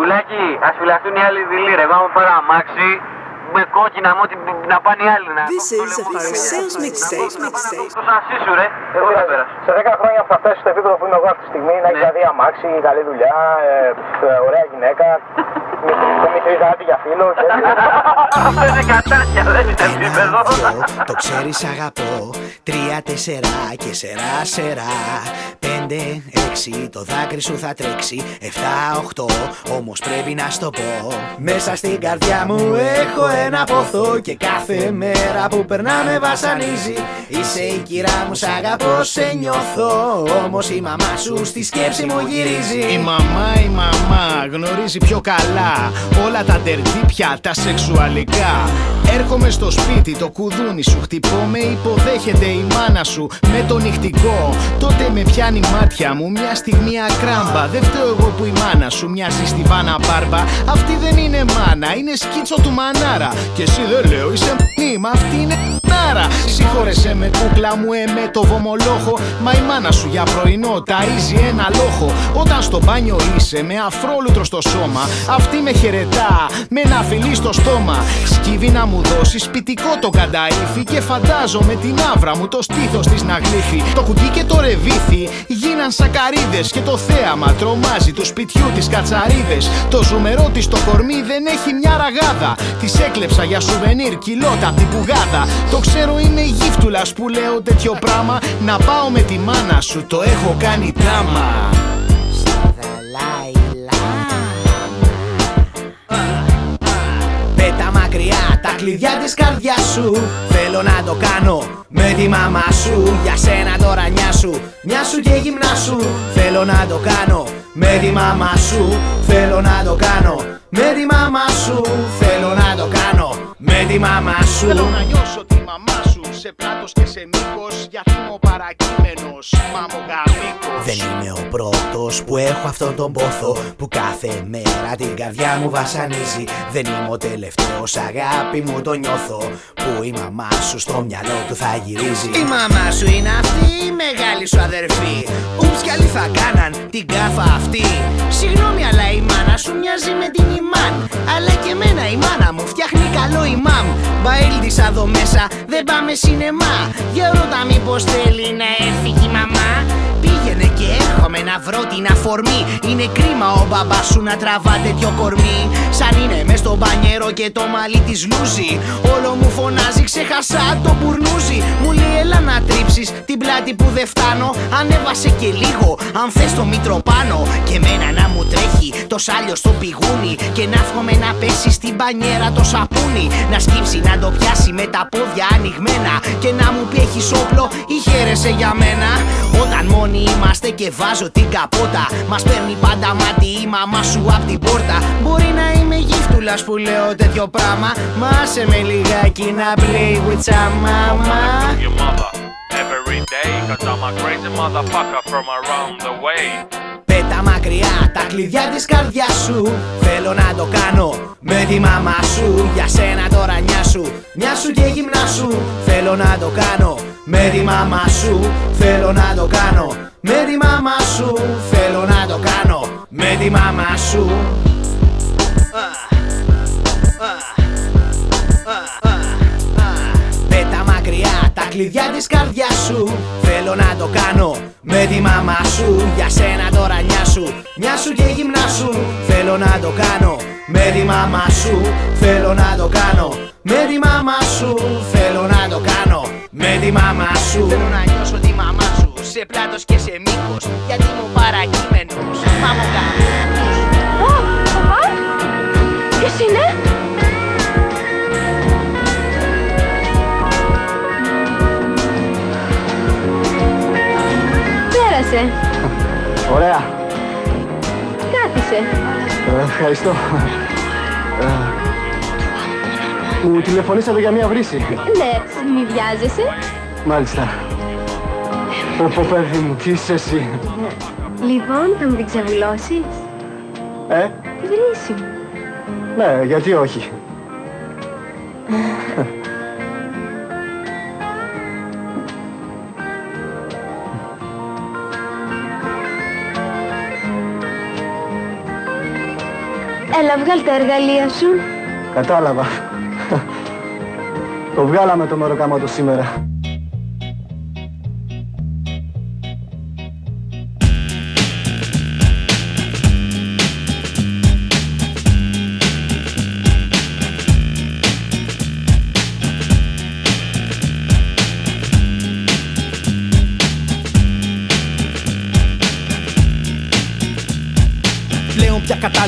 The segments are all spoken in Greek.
Πουλάκι, ας φυλαχτούν οι άλλοι δειλοί ρε. Εγώ άμα πάρω αμάξι, με κόκκινα μου να πάνε οι άλλοι να This is a sales mixtape. Το σασί σου ρε, εγώ θα πέρασω. Σε 10 χρόνια θα φτάσει στο επίπεδο που είμαι εγώ αυτή τη στιγμή, να έχει Ναι. δηλαδή αμάξι, καλή δουλειά, ε, ε, ωραία γυναίκα, μη- το μικρή δάτη για φίλο. και- Αυτό είναι κατάρια, δεν είναι Ένα, επίπεδο. δυο, το ξέρεις αγαπώ. Τρία, τέσσερα και σερά, σερά. Πέντε, έξι, το δάκρυ σου θα τρέξει. Εφτά, οχτώ, όμως πρέπει να στο πω. Μέσα στην καρδιά μου έχω ένα ποθό Και κάθε μέρα που περνά με βασανίζει. Είσαι η κυρά μου, σ' αγαπώ, σε νιώθω. Όμως η μαμά σου στη σκέψη μου γυρίζει. Η μαμά, η μαμά γνωρίζει πιο καλά όλα τα τερτύπια, τα σεξουαλικά. Έρχομαι στο σπίτι, το κουδούνι σου χτυπώ με υποδέχεται η μάνα σου με το νυχτικό. Τότε με πιάνει μάτια μου μια στιγμή ακράμπα. Δεν φταίω εγώ που η μάνα σου μοιάζει στη βάνα μπάρμπα. Αυτή δεν είναι μάνα, είναι σκίτσο του μανάρα. Και εσύ δεν λέω, είσαι μνή, μα αυτή είναι μάρα. Συγχώρεσέ με κούκλα μου, εμέ το βομολόχο. Μα η μάνα σου για πρωινό ταΐζει ένα λόχο. Όταν στο μπάνιο είσαι με αφρόλουτρο στο σώμα, αυτή με χαιρετά με ένα φιλί στο στόμα. Σκύβει να μου δώσεις σπιτικό το κανταήφι και φαντάζομαι την άβρα μου το στήθος της να γλύφει. Το κουτί και το ρεβίθι γίναν σακαρίδες και το θέαμα τρομάζει του σπιτιού τις κατσαρίδες. Το ζουμερό της το κορμί δεν έχει μια ραγάδα. Της έκλεψα για σουβενίρ κιλότα απ' την πουγάδα. Το ξέρω είναι γύφτουλας που λέω τέτοιο πράγμα. Να πάω με τη μάνα σου, το έχω κάνει τάμα. Στο τα κλειδιά της καρδιάς σου. Θέλω να το κάνω με τη μαμά σου. Για σένα τώρα νιά σου, μια σου και γυμνά σου. Θέλω να το κάνω με τη μαμά σου. Θέλω να το κάνω με τη μαμά σου. Θέλω να το κάνω με τη μαμά σου. Θέλω να νιώσω τη μαμά σου. Σε πλάτος και σε μήκος Γιατί είμαι ο παρακείμενος, μαμογαμίκος Δεν είμαι ο πρώτος που έχω αυτόν τον πόθο Που κάθε μέρα την καρδιά μου βασανίζει. Δεν είμαι ο τελευταίος αγάπη μου το νιώθω. Που η μαμά σου στο μυαλό του θα γυρίζει. Η μαμά σου είναι αυτή η μεγάλη σου αδερφή. Ούψ κι άλλοι θα κάναν την κάφα αυτή. Συγγνώμη αλλά η μάνα σου μοιάζει με την ημάν Αλλά και εμένα η μάνα μου φτιάχνει καλό ημάμ Μπαίλτισα εδώ μέσα. Δεν πάμε σινεμά. Για ρώτα μήπως θέλει να έρθει και η μαμά. Πήγαινε και έρχομαι να βρω την αφορμή. Είναι κρίμα ο μπαμπάς σου να τραβά τέτοιο κορμί. Σαν είναι μες στο μπανιέρο και το μαλλί της λούζει. Όλο μου φωνάζει ξεχασά το μπουρνούζι. Μου λέει έλα να τρίψεις την πλάτη που δεν φτάνω Ανέβασε και λίγο αν θες το μήτρο πάνω. Και μένα να μου τρέχει το σάλιο στο πηγούνι. Και να εύχομαι να πέσεις στην μπανιέρα το σαπούνι. Να σκύψει να το πιάσει με τα πόδια ανοιγμένα. Και να μου πει έχεις όπλο ή χαίρεσαι για μένα Όταν μόνοι είμαστε και βάζω την καπότα Μας παίρνει πάντα μάτι η μαμά σου απ' την πόρτα. Μπορεί να είμαι γύφτουλας που λέω τέτοιο πράγμα Μα άσε με λιγάκι να play with some mama. Your mother every day. Cause I'm a crazy motherfucker from around the way. Πέτα μακριά τα κλειδιά της καρδιάς σου. Θέλω να το κάνω με τη μαμά σου. Για σένα τώρα νιά σου, μια σου και γυμνά σου. Θέλω να το κάνω με τη μαμά σου. Θέλω να το κάνω με τη μαμά σου. Θέλω να το κάνω με τη μαμά σου. Πέτα κλειδιά της καρδιάς σου. Θέλω να το κάνω με τη μαμά σου. Για σένα τώρα νιά σου, μια σου και γυμνά σου. Θέλω να το κάνω με τη μαμά σου. Θέλω να το κάνω με τη μαμά σου. Θέλω να το κάνω με τη μαμά σου. Θέλω να νιώσω τη μαμά σου. Σε πλάτος και σε μήκος Γιατί είμαι ο παρακείμενος. Μαμογαμικός Ω, Πέρασε. Ωραία. Κάθισε. Ε, ευχαριστώ. Ε, μου τηλεφωνήσατε για μια βρύση. Ναι, μη βιάζεσαι. Μάλιστα. Πω πω παιδί μου, τι είσαι εσύ; Λοιπόν, θα μου την ξεβουλώσεις; Ε, Τη βρύση μου. ναι, γιατί όχι; Έλα, βγάλ τα εργαλεία σου. Κατάλαβα. Το βγάλαμε το μεροκάματο σήμερα.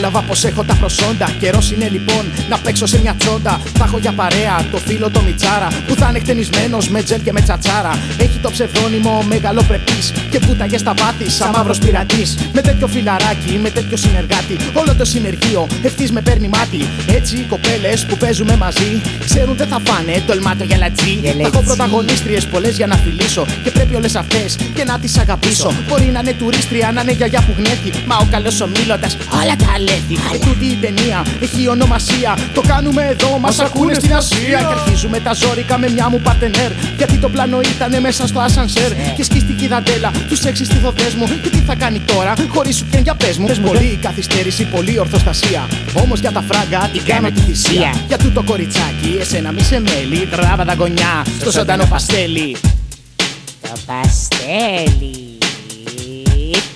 Κατάλαβα πως έχω τα προσόντα. Καιρός είναι λοιπόν να παίξω σε μια τσόντα. Θα έχω για παρέα το φίλο το Μιτσάρα που θα είναι εκτενισμένος με τζελ και με τσατσάρα. Έχει το ψευδόνυμο μεγαλοπρεπή και βούταγες στα βάθη σαν μαύρος πειρατής. Με τέτοιο φιλαράκι, με τέτοιο συνεργάτη. Όλο το συνεργείο ευθύς με παίρνει μάτι. Έτσι οι κοπέλες που παίζουμε μαζί ξέρουν δεν θα φάνε τολμά το γελατζί. Θα έχω πρωταγωνίστριες πολλές για να φιλήσω και πρέπει όλες αυτές και να τις αγαπήσω. Μπορεί να είναι τουρίστρια, να είναι γιαγιά που γνέφει. Μα ο καλός ομίλοντα όλα τα αλέθη. Και τούτη η ταινία έχει ονομασία. Το κάνουμε εδώ, μας ακούνε στην Ασία. Και αρχίζουμε τα ζώρικα με μια μου παρτενέρ. Γιατί το πλάνο ήταν μέσα στο ασανσέρ. Και σκίστηκε η δαντέλα, τους έξι στη δοδέ μου. Και τι θα κάνει τώρα, χωρίς σου και για πες μου. Πολύ καθυστέρηση, πολύ ορθοστασία. Όμως για τα φράγκα την κάνω τη θυσία. Για τούτο κοριτσάκι, εσένα μη σε μέλη. Τράβα τα γωνιά στο ζωντανό παστέλι. Το παστέλι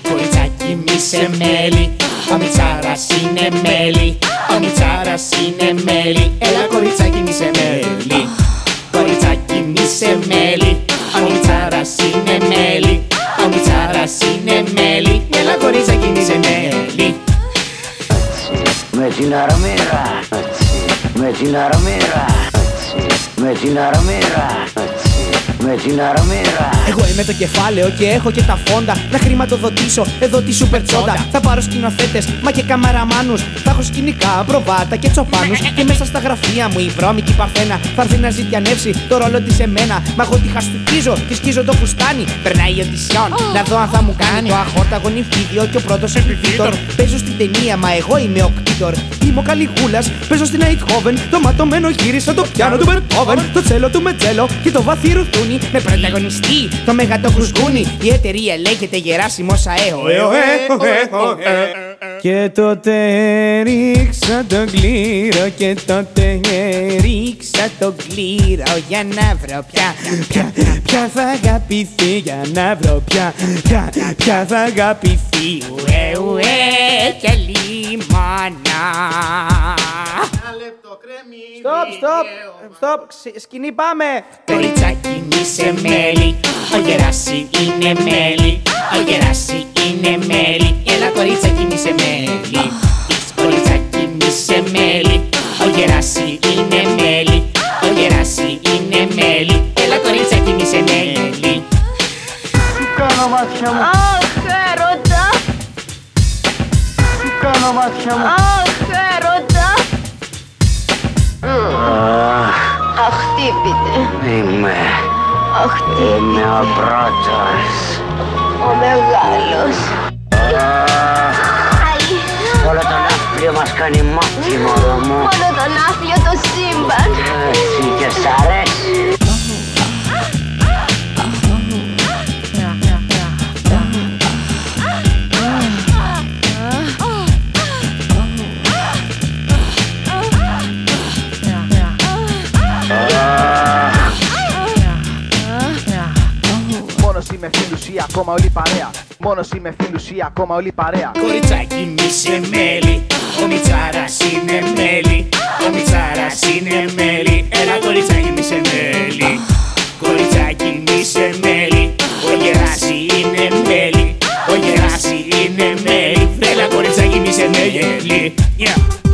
Κοριτσάκι μη σε μέλι Ο Μιτσάρας είναι μέλι Ο Μιτσάρας είναι μέλι Έλα κοριτσάκι μη σε μέλι Κοριτσάκι μη σε μέλι Ο Μιτσάρας είναι μέλι Ο Μιτσάρας είναι μέλι Έλα κοριτσάκι μη σε μέλι Με την αρμύρα Με την αρμύρα Με την αρμύρα Με την αρμύρα Εγώ είμαι το κεφάλαιο και έχω και τα φόντα Να χρηματοδοτήσω εδώ τη σούπερ τσόντα Θα πάρω σκηνοθέτες, μα και καμαραμάνους. Θα έχω σκηνικά, προβάτα και τσοπάνους. Και μέσα στα γραφεία μου η βρώμικη παρθένα θα έρθει να ζητιανεύσει το ρόλο της εμένα. Μα εγώ τη χαστουκίζω, τη σκίζω το φουστάνι. Περνάει η οντισιόν, να δω αν θα μου κάνει το αχόρταγο νηφίδιο και ο πρώτος επιβίτορ. Παίζω στην ταινία, μα εγώ είμαι ο κτήτορ. Είμαι ο Καλιγούλας, παίζω στην Αιτχόβεν. Το ματωμένο γύρισα το πιάνο του Μπερτόβεν. Το τσέλο του Μετζέλο και το βαθύ ρουθούνι. Με πρωταγωνιστή το μεγατό χρουσκούνι. Η εταιρεία λέγεται Γεράσιμο ΑΕΟ. Ε, Και τότε ρίξα το κλήρο και τότε ρίξα το κλήρο για να βρω πια, πια, πια θα αγαπηθεί για να βρω πια, πια, πια θα αγαπηθεί. Ουε ουε και λιμόνα Στοπ, στοπ, στοπ, σκηνή πάμε. Κοριτσάκι μη σε μέλι Ο Γεράση είναι μέλι Ο Γεράση είναι μέλι Έλα κοριτσάκι μη σε μέλι Εις κοριτσάκι μη σε μέλι Ο Γεράση είναι μέλι Ο Γεράση είναι μέλι Έλα κοριτσάκι μη σε μέλι Κάνω μάτια μου, Αχ, έρωτα. κάνω μάτια μου. Αχ, έρωτα. Αχ, χτύπητε. Είμαι Αχ, τι Είμαι ο πρώτος ο μεγάλος. Αϊ, Όλο το ναύπλιο μας κάνει μάτι μωρό μου μόνο τον άφλιο το σύμπαν. Έτσι και σ' αρέσει Μόνος είμαι φίλους ή ακόμα όλη παρέα. Μόνος είμαι φίλους ή ακόμα όλη παρέα. Κοριτσάκι μη σε μέλι Ο Μιτσάρας είναι μέλι Ο Μιτσάρας είναι μέλι Έλα κοριτσάκι μη σε μέλι Κοριτσάκι μη σε μέλι Ο Γεράση είναι μέλι Ο Γεράση είναι μέλι Έλα κοριτσάκι μη σε μέλι Yeah.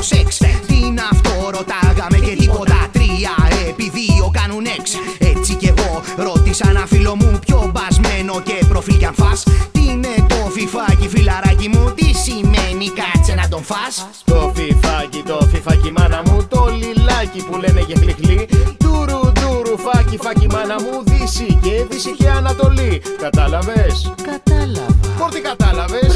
Το σεξ Τι είναι αυτό ρωτάγαμε και τίποτα. Τρία επί δύο κάνουν εξ Έτσι κι εγώ ρώτησα ένα φίλο μου πιο μπασμένο και προφίλ κι αν φας. Τι είναι το φιφάκι φιλαράκι μου Τι σημαίνει κάτσε να τον φας. Το φιφάκι, το φιφάκι μάνα μου Το λιλάκι που λένε και χλιχλί. Τουρου τουρου φάκι φάκι μάνα μου Δύση και δύση και ανατολή. Κατάλαβες; Κατάλαβα. Πόρτι κατάλαβες;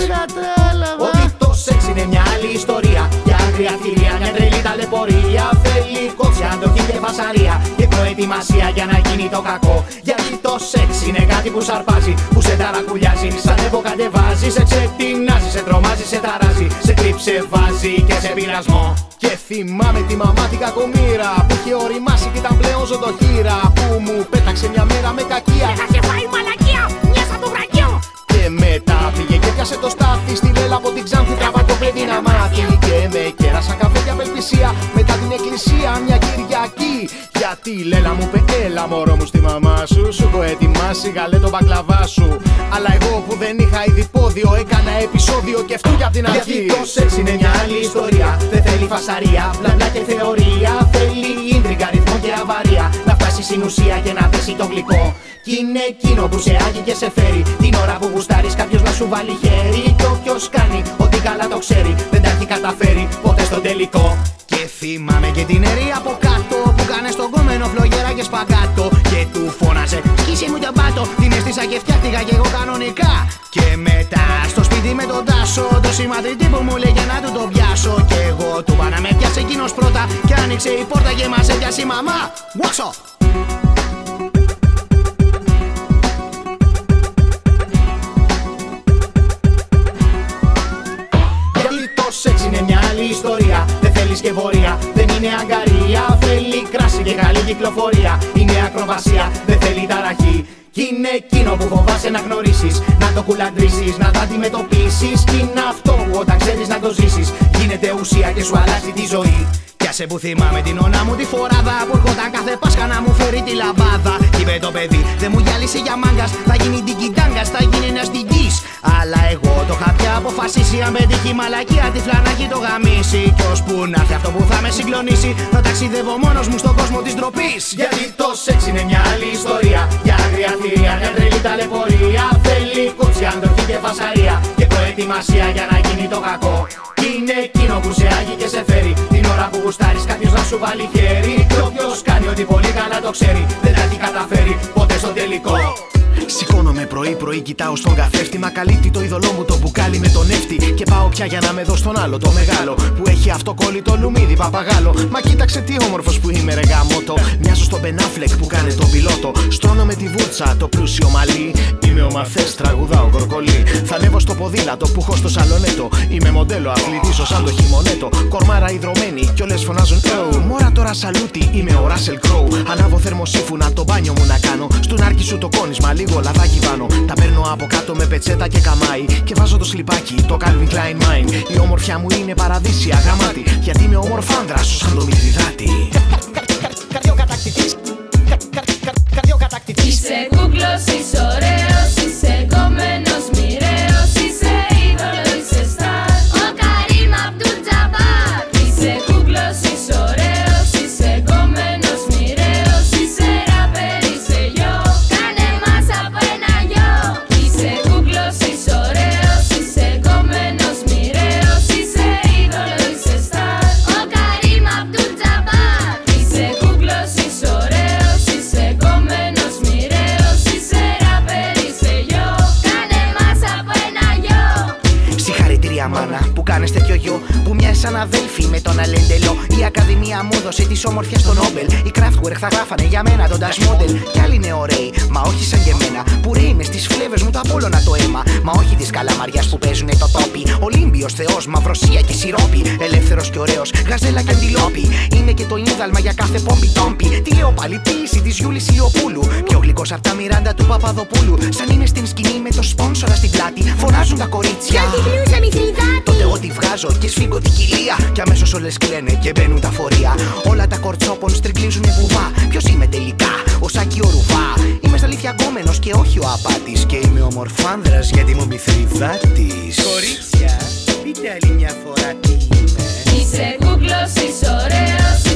Αντοχή και φασαρία Και προετοιμασία για να γίνει το κακό. Γιατί το σεξ είναι κάτι που σαρπάζει, που σε ταρακουλιάζει. Σαν εύω κατεβάζει, σε ξετινάζει, σε τρομάζει, σε ταράζει. Σε κρύψε βάζει και σε πειρασμό. Και θυμάμαι τη μαμά την κακομήρα που είχε οριμάσει και ήταν πλέον ζωντοχύρα. Που μου πέταξε μια μέρα με κακία. Και θα σε φάει μαλακία, μιας σαν το βρακιό. Και μετά πήγε και πιάσε το στάθι στη λέλα από την Ξάνθη τραβά το παιδί να μάθει Και με κέρασαν καφέ για απελπισία μετά την εκκλησία μια Κυριακή Γιατί η λέλα μου είπε έλα μωρό μου στη μαμά σου Σου έχω ετοιμάσει γαλέ το μπακλαβά σου Αλλά εγώ που δεν είχα ήδη πόδιο έκανα επεισόδιο και αυτού για την αρχή. Γιατί το σεξ είναι μια άλλη ιστορία. Δεν θέλει φασαρία, μπλα και θεωρία. Θέλει ίντριγκα, ρυθμό και αβαρία. Να φτάσει στην ουσία και να δέσει το γλυκό. Κι είναι εκείνο που σε άγει και σε φέρει. Την ώρα που γουστάρεις κάποιος να σου βάλει χέρι. Και όποιος κάνει ότι καλά το ξέρει Δεν τα έχει καταφέρει ποτέ στο τελικό. Και θυμάμαι και την αιρή από κάτω και σπαγκάτο Και του φώναζε σκίσε μου τον πάτο Την έστησα και φτιάχτηκα και εγώ κανονικά Και μετά στο σπίτι με τον τάσο Το σημαντριτή που μου λέγε να του το πιάσω Και εγώ του είπα να με πιάσει εκείνος πρώτα Και άνοιξε η πόρτα και μας έπιασε η μαμά Βάξω! Γιατί το σεξ είναι μια άλλη ιστορία. Δεν θέλεις και βορεία, δεν είναι αγκαρία. Θέλει κράση και καλή κυκλοφορία. Είναι ακροβασία, δεν θέλει ταραχή. Κι είναι εκείνο που φοβάσαι να γνωρίσεις, να το κουλαντρήσεις, να το αντιμετωπίσεις. Κι είναι αυτό που όταν ξέρεις να το ζήσεις, γίνεται ουσία και σου αλλάζει τη ζωή. Πιάσε που θυμάμαι την ονά μου τη φοράδα Που έρχονταν κάθε Πάσχα να μου φέρει τη λαμπάδα Κι είπε το παιδί δεν μου γυάλισε για μάγκας Θα γίνει την κοιτάγκας, θα γίνει ένας δικής Αλλά εγώ το είχα πια αποφασίσει Αν πετύχει η μαλακία τη φλανάκι το γαμίσει Κι ώσπου να έρθει αυτό που θα με συγκλονίσει Θα ταξιδεύω μόνος μου στον κόσμο της ντροπής Γιατί το σεξ είναι μια άλλη ιστορία. Για άγρια θηρία, μια τρελή ταλαιπωρία. Θέλει κούτσια, αντοχή και φασαρία. Και προετοιμασία για να γίνει το κακό. Κι είναι εκείνο που σε άγει και σε φέρει. Την ώρα που γουστάρεις κάποιος να σου βάλει χέρι. Και όποιος κάνει ότι πολύ καλά το ξέρει. Δεν τα έχει καταφέρει ποτέ στο τελικό. Σηκώνομαι πρωί-πρωί, κοιτάω στον καθρέφτη. Μα καλύπτει το είδωλό μου το μπουκάλι με τον νέφτι. Και πάω πια για να με δω στον άλλο, το μεγάλο. Που έχει αυτό κολλητό Λουμίδη, παπαγάλο. Μα κοίταξε τι όμορφος που είμαι, ρε γαμώτο. Μοιάζω στον Μπεν Άφλεκ που κάνει τον πιλότο. Στρώνω με τη βούρτσα, το πλούσιο μαλλί. Είμαι ο μαθές, τραγουδάω Κορκολή. Θα ανέβω στο ποδήλατο που έχω στο σαλονέτο. Είμαι μοντέλο, αθλητήσω σαν το χειμωνέτο. Κορμάρα ιδρωμένη κι όλες φωνάζουν Oh, μόρα τώρα σαλούτι, είμαι ο Ράσελ Κρόου. Ανάβω θερμοσύφουνα, το μπάνιο μου να κάνω. Στου νάρκισσου το κόνισμα, λίγο λαδάκι βάνω. Τα παίρνω από κάτω με πετσέτα και καμάι. Και βάζω το σλιπάκι, το Calvin Klein Mine. Η όμορφιά μου είναι παραδείσια γαμάτι. Γιατί είμαι όμορφάνδρα σου σαν το Μητριδάτη. Καρδιοκατακτητής. Καρδιοκατακτητής. Είσαι κούκλος, είσαι ωραίος, σαν αδέλφη με τον Αλέντελο. Η Ακαδημία μου δώσε τη όμορφια στο Νόμπελ. Οι Kraftwerk θα γράφανε για μένα τον Dash Model. Κι άλλοι είναι ωραίοι, μα όχι σαν και εμένα. Που ρέει μες στις φλέβες μου το Απόλλωνα το αίμα. Μα όχι της καλαμαριάς που παίζουνε το τόπι. Ολύμπιος θεός, μαυροσία και σιρόπι. Ελεύθερος και ωραίος, γαζέλα και αντιλόπι. Είναι και το ίνδαλμα για κάθε πόμπι τόμπι. Τι λέω πάλι ποίηση της Γιούλης Ηλιοπούλου Πιο γλυκός απ' τα Μιράντα του Παπαδοπούλου. Σαν είναι στην σκηνή με το σπόνσορα στην πλάτη Φωνάζουν τα κορίτσια. Τότε εγώ τη βγάζω και σφίγγω την κοιλία. Κι αμέσως όλες κλαίνε και μπαίνουν τα φορεία. Όλα τα κορτσόπων στρικλίζουνε βουβά. Ποιος είμαι τελικά, ο Σάκη ο Ρουβά. Είμαι στα αλήθεια γκόμενος και όχι ο απάτης. Και είμαι ομορφάνδρας γιατί είμαι ο μυθριδάτης Κορίτσια, πείτε άλλη μια φορά τι είμαι. Είσαι κούκλος, είσαι ωραίος,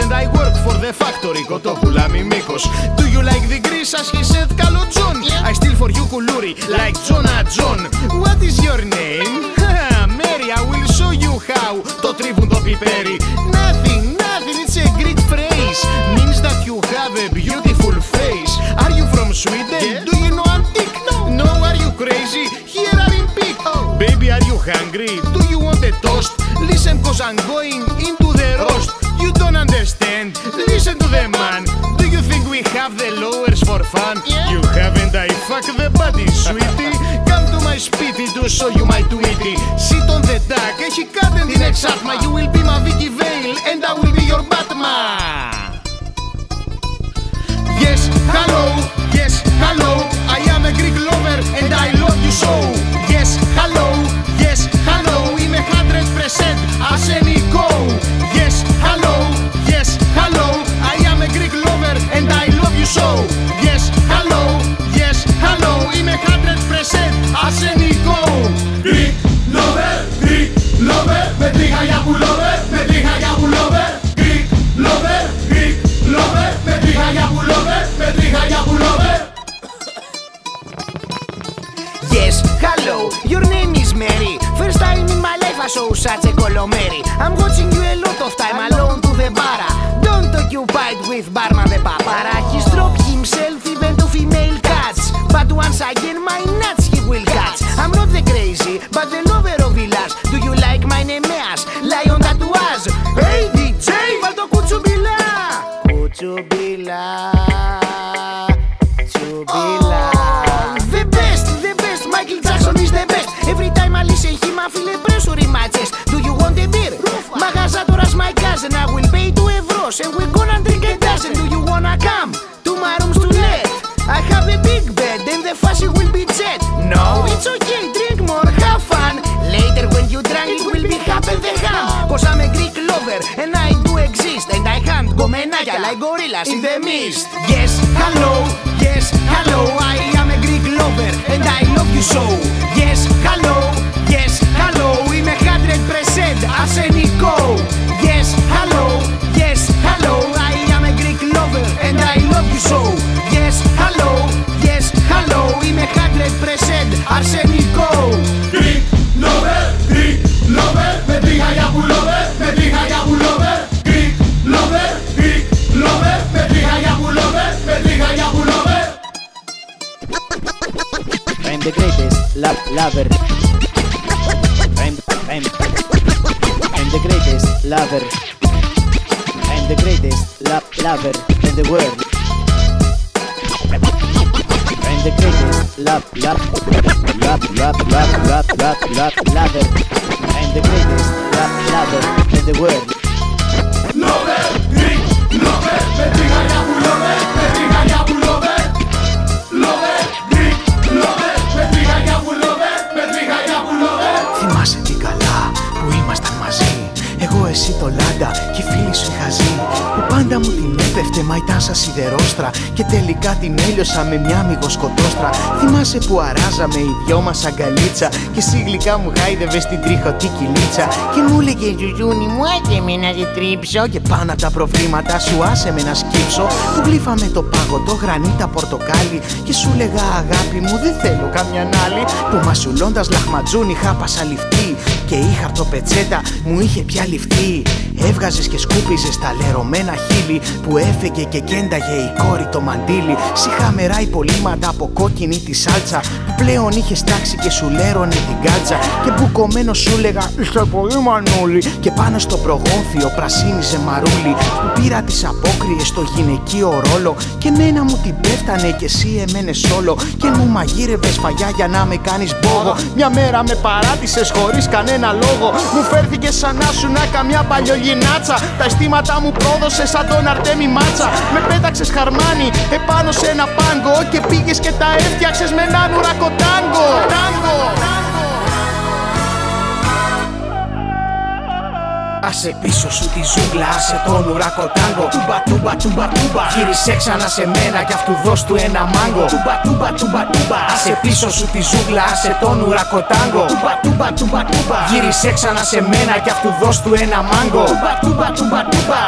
and I work for the factory. Κοτόπουλα μη μήκος. Do you like the grease as he said, καλό John? I steal for you κουλούρι like Jonah John. show you my tweety. Sit on the duck, έχει κάτι την εξάτμα. You will be my Vicky Vale and I will be your Batman. Yes, hello, yes, hello. I am a Greek lover and I love you so. Yes, hello, yes, hello. Είμαι 100% αρσενικό. Yes, hello, yes, hello. I am a Greek lover and I love you so. Yes, hello, yes, hello. Είμαι 100% αρσενικό. Greek lover, Greek lover. Με τρίχα για pullover, με τρίχα για pullover. Greek lover, Greek lover. Με τρίχα για pullover, με τρίχα για pullover. Yes, hello, your name is Mary. First time in my life I saw such a colomeri. I'm watching you a lot of time alone to the bar. Don't occupy it with barman the papara. He stroke himself even to female cats. But once again my nuts he will catch. I'm not the crazy, but the lover of villas. Do you like my Nemeas? Lion tatouage. Hey DJ, βάλ το κουτσουμπιλά. Κουτσουμπιλά. Τσουμπιλά. The best, the best, Michael Jackson is the best. Every time I listen him, I feel a pressure in my chest. Do you want a beer? Μαγαζάτορας my cousin, I will pay two euros and we're gonna drink a dozen. Do you wanna come to my rooms to let? I have a big bed she will be dead. No, it's okay, drink more, have fun. Later when you drunk, it will be happen the ham. Cause I'm a Greek lover and I do exist. And I can't gomenaya like gorillas in the mist. Yes, hello, yes, hello. I am a Greek lover and I love you so. Yes, hello, yes, hello. I'm a hundred percent arsenico. Yes, hello, yes, hello. I am a Greek lover and I love you so. Yes, hello. I'm the greatest love lover I'm, I'm, I'm the greatest lover I'm the greatest love lover in the world I'm the greatest love love love love love love love love lover. I'm the greatest love lover in the world. Lover, Greek, lover, με τρίχα για pullover, εσύ το Λάντα και οι φίλοι σου οι χαζοί. Που πάντα μου την έπεφτε μα ήταν σαν σιδερόστρα. Και τελικά την έλειωσα με μια μυγοσκοτόστρα Θυμάσαι που αράζαμε οι δυο μας αγκαλίτσα Και εσύ γλυκά μου χάιδευες στην τρίχωτη κυλίτσα. Και μου έλεγε γιουγιούνι μου άσε με να σε τρίψω Και πάνω απ' τα προβλήματα σου άσε με να σκύψω. Που γλύφαμε το παγωτό γρανίτα πορτοκάλι. Και σου λέγα αγάπη μου δεν θέλω καμιά άλλη Που μασουλώντας λαχματζούνι χάπασα λιφτή. Και είχα απ' το πετσέτα μου είχε πια be Έβγαζες και σκούπιζες τα λερωμένα χείλη Που έφεγε και κένταγε η κόρη το μαντίλι Σιχαμερά υπολείμματα από κόκκινη τη σάλτσα Που πλέον είχε τάξει και σου λέρωνε την κάτσα. Και μπουκωμένο σου λέγα Είσαι πολύ μανούλη. Και πάνω στο προγόνθιο πρασίνιζε μαρούλι. Που πήρα τις απόκριες στο γυναικείο ρόλο. Και μένα μου την πέφτανε και εσύ εμένες όλο. Και μου μαγείρευες φαγιά για να με κάνεις μπόγο. Μια μέρα με παράτησες χωρίς κανένα λόγο. Μου φέρθηκε σαν να σου να καμιά παλιογινάτσα. Τα αισθήματα μου πρόδωσε σαν τον Αρτέμι Μάτσα. Με πέταξες χαρμάνι επάνω σε ένα πάγκο. Και πήγες και τα έφτιαξες με έναν ουρακοτάγκο. Τάγκο. Άσε πίσω σου τη ζούγκλα, άσε τον ουρακοτάγκο Τούμπα τούμπα τούμπα τούμπα. Γύρισε ξανά σε μένα κι αυτού δώσ' του ένα μάγκο. Τούμπα τούμπα τούμπα τούμπα. Άσε πίσω σου τη ζούγκλα, άσε τον ουρακοτάγκο Τούμπα τούμπα τούμπα τούμπα. Γύρισε ξανά σε μένα κι αυτού δώσ' του ένα μάγκο. Τούμπα. Τούμπα τούμπα τούμπα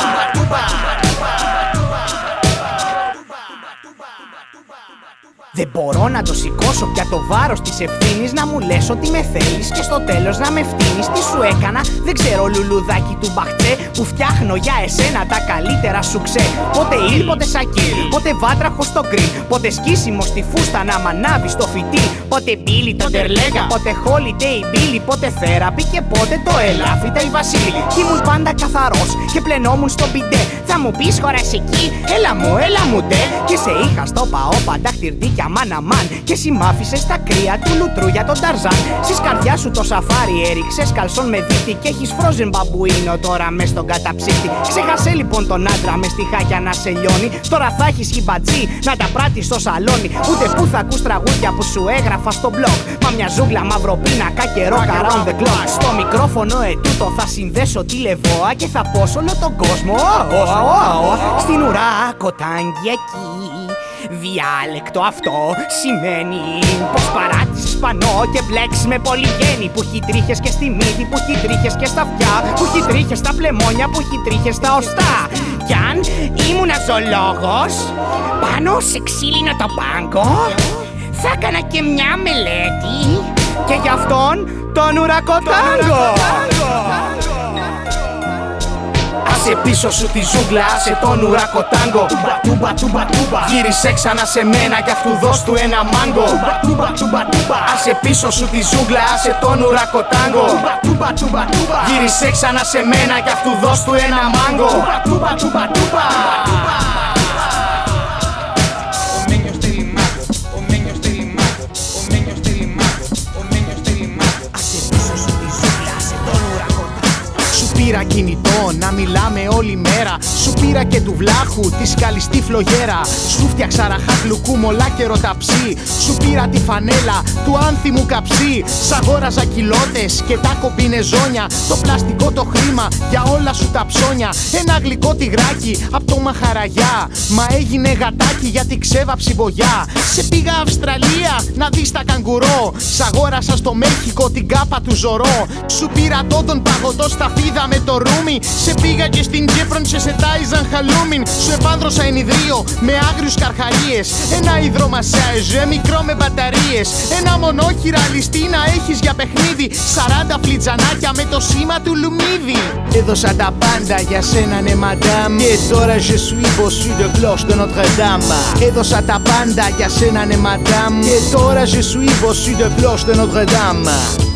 Δεν μπορώ να το σηκώσω πια το βάρος της ευθύνης να μου λες ότι με θέλεις και στο τέλος να με φτύνεις. Τι σου έκανα, δεν ξέρω λουλουδάκι του μπαχτέ που φτιάχνω για εσένα τα καλύτερα σου ξέ. Πότε ήλ, πότε σακί, πότε βάτραχο στο γκριν, πότε σκίσιμο στη φούστα να μανάβει στο φυτί. Πότε μπίλι το τερλέγα, πότε holiday μπίλι, πότε θέραπη και πότε το ελάφιτα η βασίλη. Κι ήμουν πάντα καθαρός και πλενόμουν στο μπιντέ. Θα μου πεις χώρα εκεί, έλα μου, έλα μου ντε. Και σε είχα στο παό πανταχτυρδίκια μάνα αμάν Και εσύ μ' άφησες στα κρύα του λουτρού για τον Ταρζάν. Στις καρδιάς σου το σαφάρι έριξες καλσόν με δίχτυ Και έχεις φρόζεν μπαμπουίνο τώρα μες στον καταψύχτη. Ξέχασε λοιπόν τον άντρα μες στιχάκια να σε λιώνει. Τώρα θα έχεις χιμπατζή να τα πράττεις στο σαλόνι. Ούτε που θα ακούς τραγούδια που σου έγραφα στο blog. Μα μια ζούγκλα μαυροπίνακα και rock around the clock. Στο μικρόφωνο ετούτο θα συνδέσω τη λεβόα Και θα πω σε όλο τον κόσμο. Στην ουρά κοτάγγι εκεί Διάλεκτο αυτό σημαίνει πως παράτησες πανώ και μπλέξεις με πολυγέννη Που έχει τρίχες και στη μύτη, που έχει τρίχες και στα αυτιά Που έχει τρίχες στα πλεμόνια, που έχει τρίχες στα οστά. Κι αν ήμουν ζωολόγος πάνω σε ξύλινο το πάγκο Θα έκανα και μια μελέτη και γι' αυτόν τον ουρακοτάγκο Άσε πίσω σου τη ζούγκλα, άσε τον ουρακοτάγκο Τούμπα τούμπα τούμπα τούμπα Γύρισε ξανά σε μένα κι αυτού δώσ' του ένα μάγκο. Τούμπα τούμπα τούμπα τούμπα Άσε πίσω σου τη ζούγκλα, άσε τον ουρακοτάγκο Τούμπα τούμπα τούμπα τούμπα Γύρισε ξανά σε μένα κι αυτού δώσ' του ένα μάγκο. Τούμπα τούμπα τούμπα τούμπα πήρα κινητό να μιλάμε όλη μέρα. Σου πήρα και του βλάχου τη σκαλιστή φλογέρα. Σου φτιάξα ραχάκλουκού μολά και ρωταψί. Σου πήρα τη φανέλα του άνθιμου καψί. Σ' αγόραζα κιλότε και τα κομπινεζόνια. Το πλαστικό το χρήμα για όλα σου τα ψώνια. Ένα γλυκό τυγράκι από το μαχαραγιά. Μα έγινε γατάκι γιατί ξέβαψη μπογιά. Σε πήγα Αυστραλία να δεις τα καγκουρό. Σ' αγόρασα στο Μέχικο την κάπα του ζωρό. Σου πήρα τον παγωτό στα φίδα με το ρούμι. Σε πήγα και στην Κύπρον σε σετάιζαν χαλούμιν. Σου επάνδρωσα ενιδρίο με άγριους καρχαρίες. Ένα υδρομασάζ μικρό με μπαταρίες. Ένα μονόχειρα ληστή να έχεις για παιχνίδι. 40 φλιτζανάκια με το σήμα του Λουμίδι. Έδωσα τα πάντα για σένα, ναι, μαντάμ. Και τώρα je suis bossu de cloche de Notre Dame. Έδωσα τα πάντα για σένα, ναι, μαντάμ. Και τώρα je suis bossu de cloche de Notre Dame.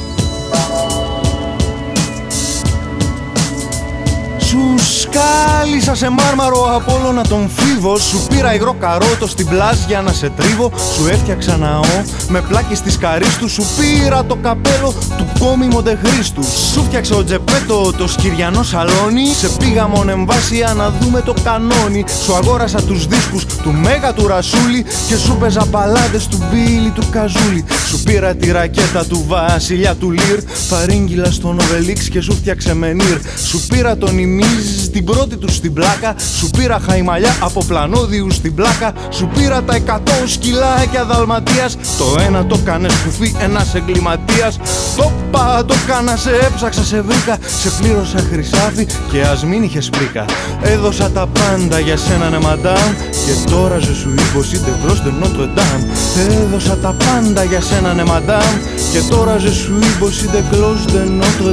Σου σκάλισα σε μάρμαρο από να τον φίβο Σου πήρα υγρό καρότο στην πλάζ για να σε τρίβω. Σου έφτιαξα ναό με πλάκι στις καρίστου Σου πήρα το καπέλο του κόμι Μοντεχρίστου. Σου φτιάξα ο Τζεπέτο το σκυριανό σαλόνι. Σε πήγα μονεμβάσια να δούμε το κανόνι. Σου αγόρασα τους δίσκους του Μέγα του Ρασούλη Και σου παίζα μπαλάδες του Μπίλι του Καζούλη. Σου πήρα τη ρακέτα του Βασιλιά του Λίρ Παρήγγυλα στον Οβελίξ και σου φτιάξε μενίρ. Σου πήρα τον Ημίζ την πρώτη τους στην πλάκα. Σου πήρα χαϊμαλιά από πλανόδιου στην πλάκα. Σου πήρα τα εκατό σκυλάκια δαλματίας. Το ένα το κάνε σκουφί ένας εγκληματίας. Το πα το κάνα σε έψαξα σε βρήκα. Σε πλήρωσα χρυσάφι και ας μην είχες πρίκα Έδωσα τα πάντα για σένα ναι μαντάμ. Και τώρα je suis πως είτε κλός de Notre Dame Έδωσα τα πάντα για σένα ναι μαντάμ. Και τώρα je suis πως είτε κλός de Notre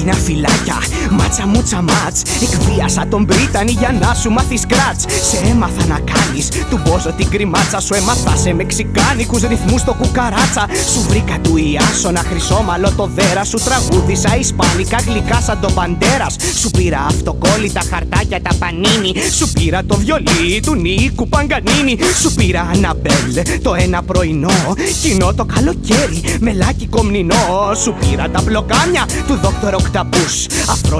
Dame Σου έδινα φυλάκια Μάτσα μούτσα μάτς. Εκβίασα τον Πρίτανη για να σου μάθεις κράτς Σε έμαθα να κάνεις του μπόζο την κρυμάτσα. Σου έμαθα σε μεξικάνικους ρυθμούς το κουκαράτσα. Σου βρήκα του Ιάσονα χρυσόμαλο το δέρα. Σου τραγούδισα ισπανικά γλυκά σαν το παντέρας. Σου πήρα αυτοκόλλητα χαρτάκια τα πανίνι. Σου πήρα το βιολί του Νίκου Παγκανίνη. Σου πήρα Αναμπέλ το ένα πρωινό. Κοινό το καλοκαίρι μελάκι κομνηνό. Σου πήρα τα μπλοκάμια του δόκτωρο Οκταπούς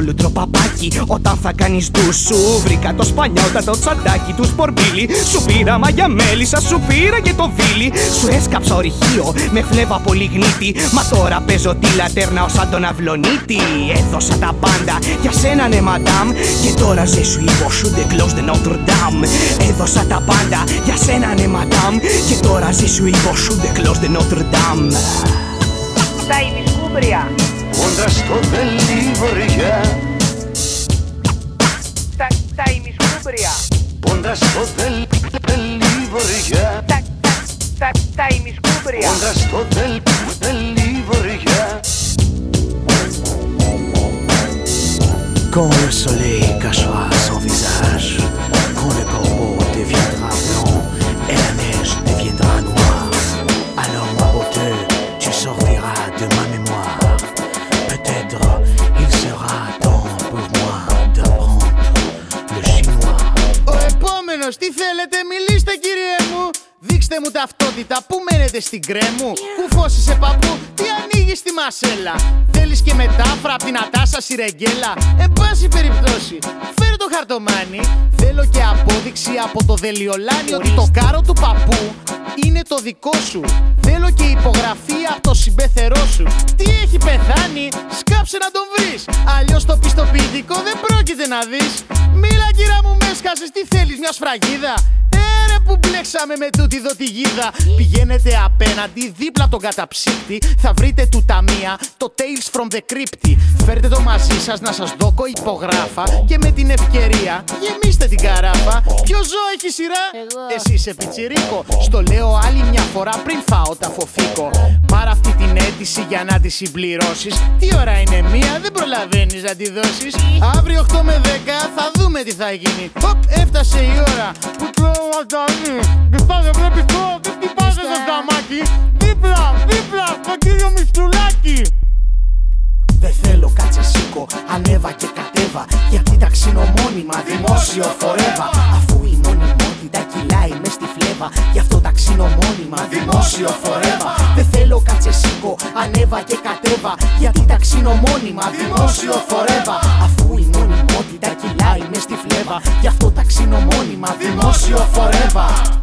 Αφρόλουτρο παπάκι όταν θα κάνεις ντου Σου βρήκα το σπανιότα το τσαντάκι του σπορμπίλι Σου πήρα μαγια μέλισσα σου πήρα και το βίλι. Σου έσκαψα ορυχείο με φλέβα πολύ γνήτη. Μα τώρα παίζω τη λατέρνα ως σαν τον αυλονίτη. Έδωσα τα πάντα για σένα ναι μαντάμ. Και τώρα ζε σου είπω σου de close de Notre Dame Έδωσα τα πάντα για σένα ναι μαντάμ. Και τώρα ζε σου είπω σου de close de Notre Dame Τα ημισκούμπρια Κοντά στο δελίβορια Τα, τα ημισκούμπρια Κοντά στο δελ, δελίβορια Τα, τα, τα, τα ημισκούμπρια Κοντά στο δελ, δελίβορια Quand le soleil cachera son visage, Δείξτε μου ταυτότητα, πού μένετε στην κρέμου. Κουφώσει σε παππού, τι ανοίγεις στη μασέλα; Θέλεις και μετάφρα απ' την Ατάσα Σιρεγγέλα; Εν πάση περιπτώσει, φέρε το χαρτομάνι. Θέλω και απόδειξη από το δελιολάνι ότι το κάρο του παππού είναι το δικό σου. Θέλω και υπογραφή από το συμπεθερό σου. Τι έχει πεθάνει, σκάψε να τον βρεις. Αλλιώς το πιστοποιητικό δεν πρόκειται να δεις. Μίλα κύρα μου, με έσκασες, τι θέλεις, μια σφραγίδα; Έρε που μπλέξαμε με τούτη εδώ τη γίδα. Πηγαίνετε απέναντι, δίπλα τον καταψύκτη. Θα βρείτε του ταμεία το Tales from the Crypt. Φέρτε το μαζί σας να σας δώκω υπογράφα. Και με την ευκαιρία γεμίστε την καράφα. Ποιο ζώο έχει σειρά, εσύ είσαι πιτσιρίκο. Στο λέω άλλη μια φορά πριν φάω τα φοφίκο. Πάρε αυτή την αίτηση για να τη συμπληρώσεις. Τι ώρα είναι μία, δεν προλαβαίνεις να τη δώσεις. Αύριο 8 με 10 θα δούμε τι θα γίνει. Οπ, έφτασε η ώρα που τρώω μανταλί. Μπιστά δεν βλέπεις τώρα, δεν χτυπάζε το σταμάκι. Δίπλα, δίπλα, στο κύριο Μιστουλάκη. Δεν θέλω κάτσε σήκω, ανέβα και κατέβα. Γιατί ταξινομόνιμα δημόσιο φορεύα. Αφού η μονιμότητα κυλάει μες στη φλέβα. Γι' αυτό ταξινομόνιμα δημόσιο φορεύα. Δεν θέλω κάτσε σήκω, ανέβα και κατέβα. Γιατί ταξινομόνιμα δημόσιο φορεύα. Αφού η μονιμότητα κυλάει μες στη φλέβα Γι' αυτό ταξινομόνιμα δημόσιο φορεύα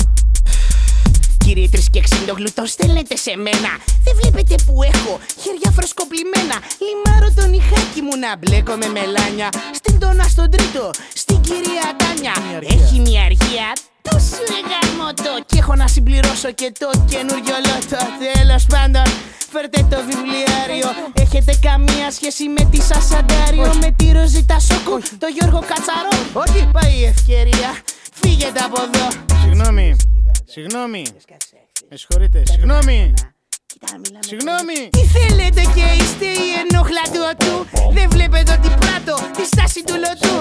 Κύριε Τρισκεξίλο γλουτό, στέλνετε σε μένα. Δεν βλέπετε που έχω χέρια φρεσκοπλημένα. Λιμάρω τον ηχάκι μου να μπλέκω με μελάνια. Στην τόνα στον τρίτο, στην κυρία Τάνια. Έχει μια αργία τόσο γαμώτο. Και έχω να συμπληρώσω και το καινούριο λότο. Τέλος πάντων, φέρτε το βιβλιάριο. Έχετε καμία σχέση με τη Σασαντάριο, με τη Ροζίτα Σόκου, το Γιώργο Κατσαρό. Όχι, πάει η ευκαιρία. Φύγετε από εδώ. Συγγνώμη, συγγνώμη. Με συγχωρείτε, συγγνώμη. Συγγνώμη. Τι θέλετε και είστε η ενόχλα του; Οτού Δεν βλέπετε ότι πράττω τη στάση του λωτού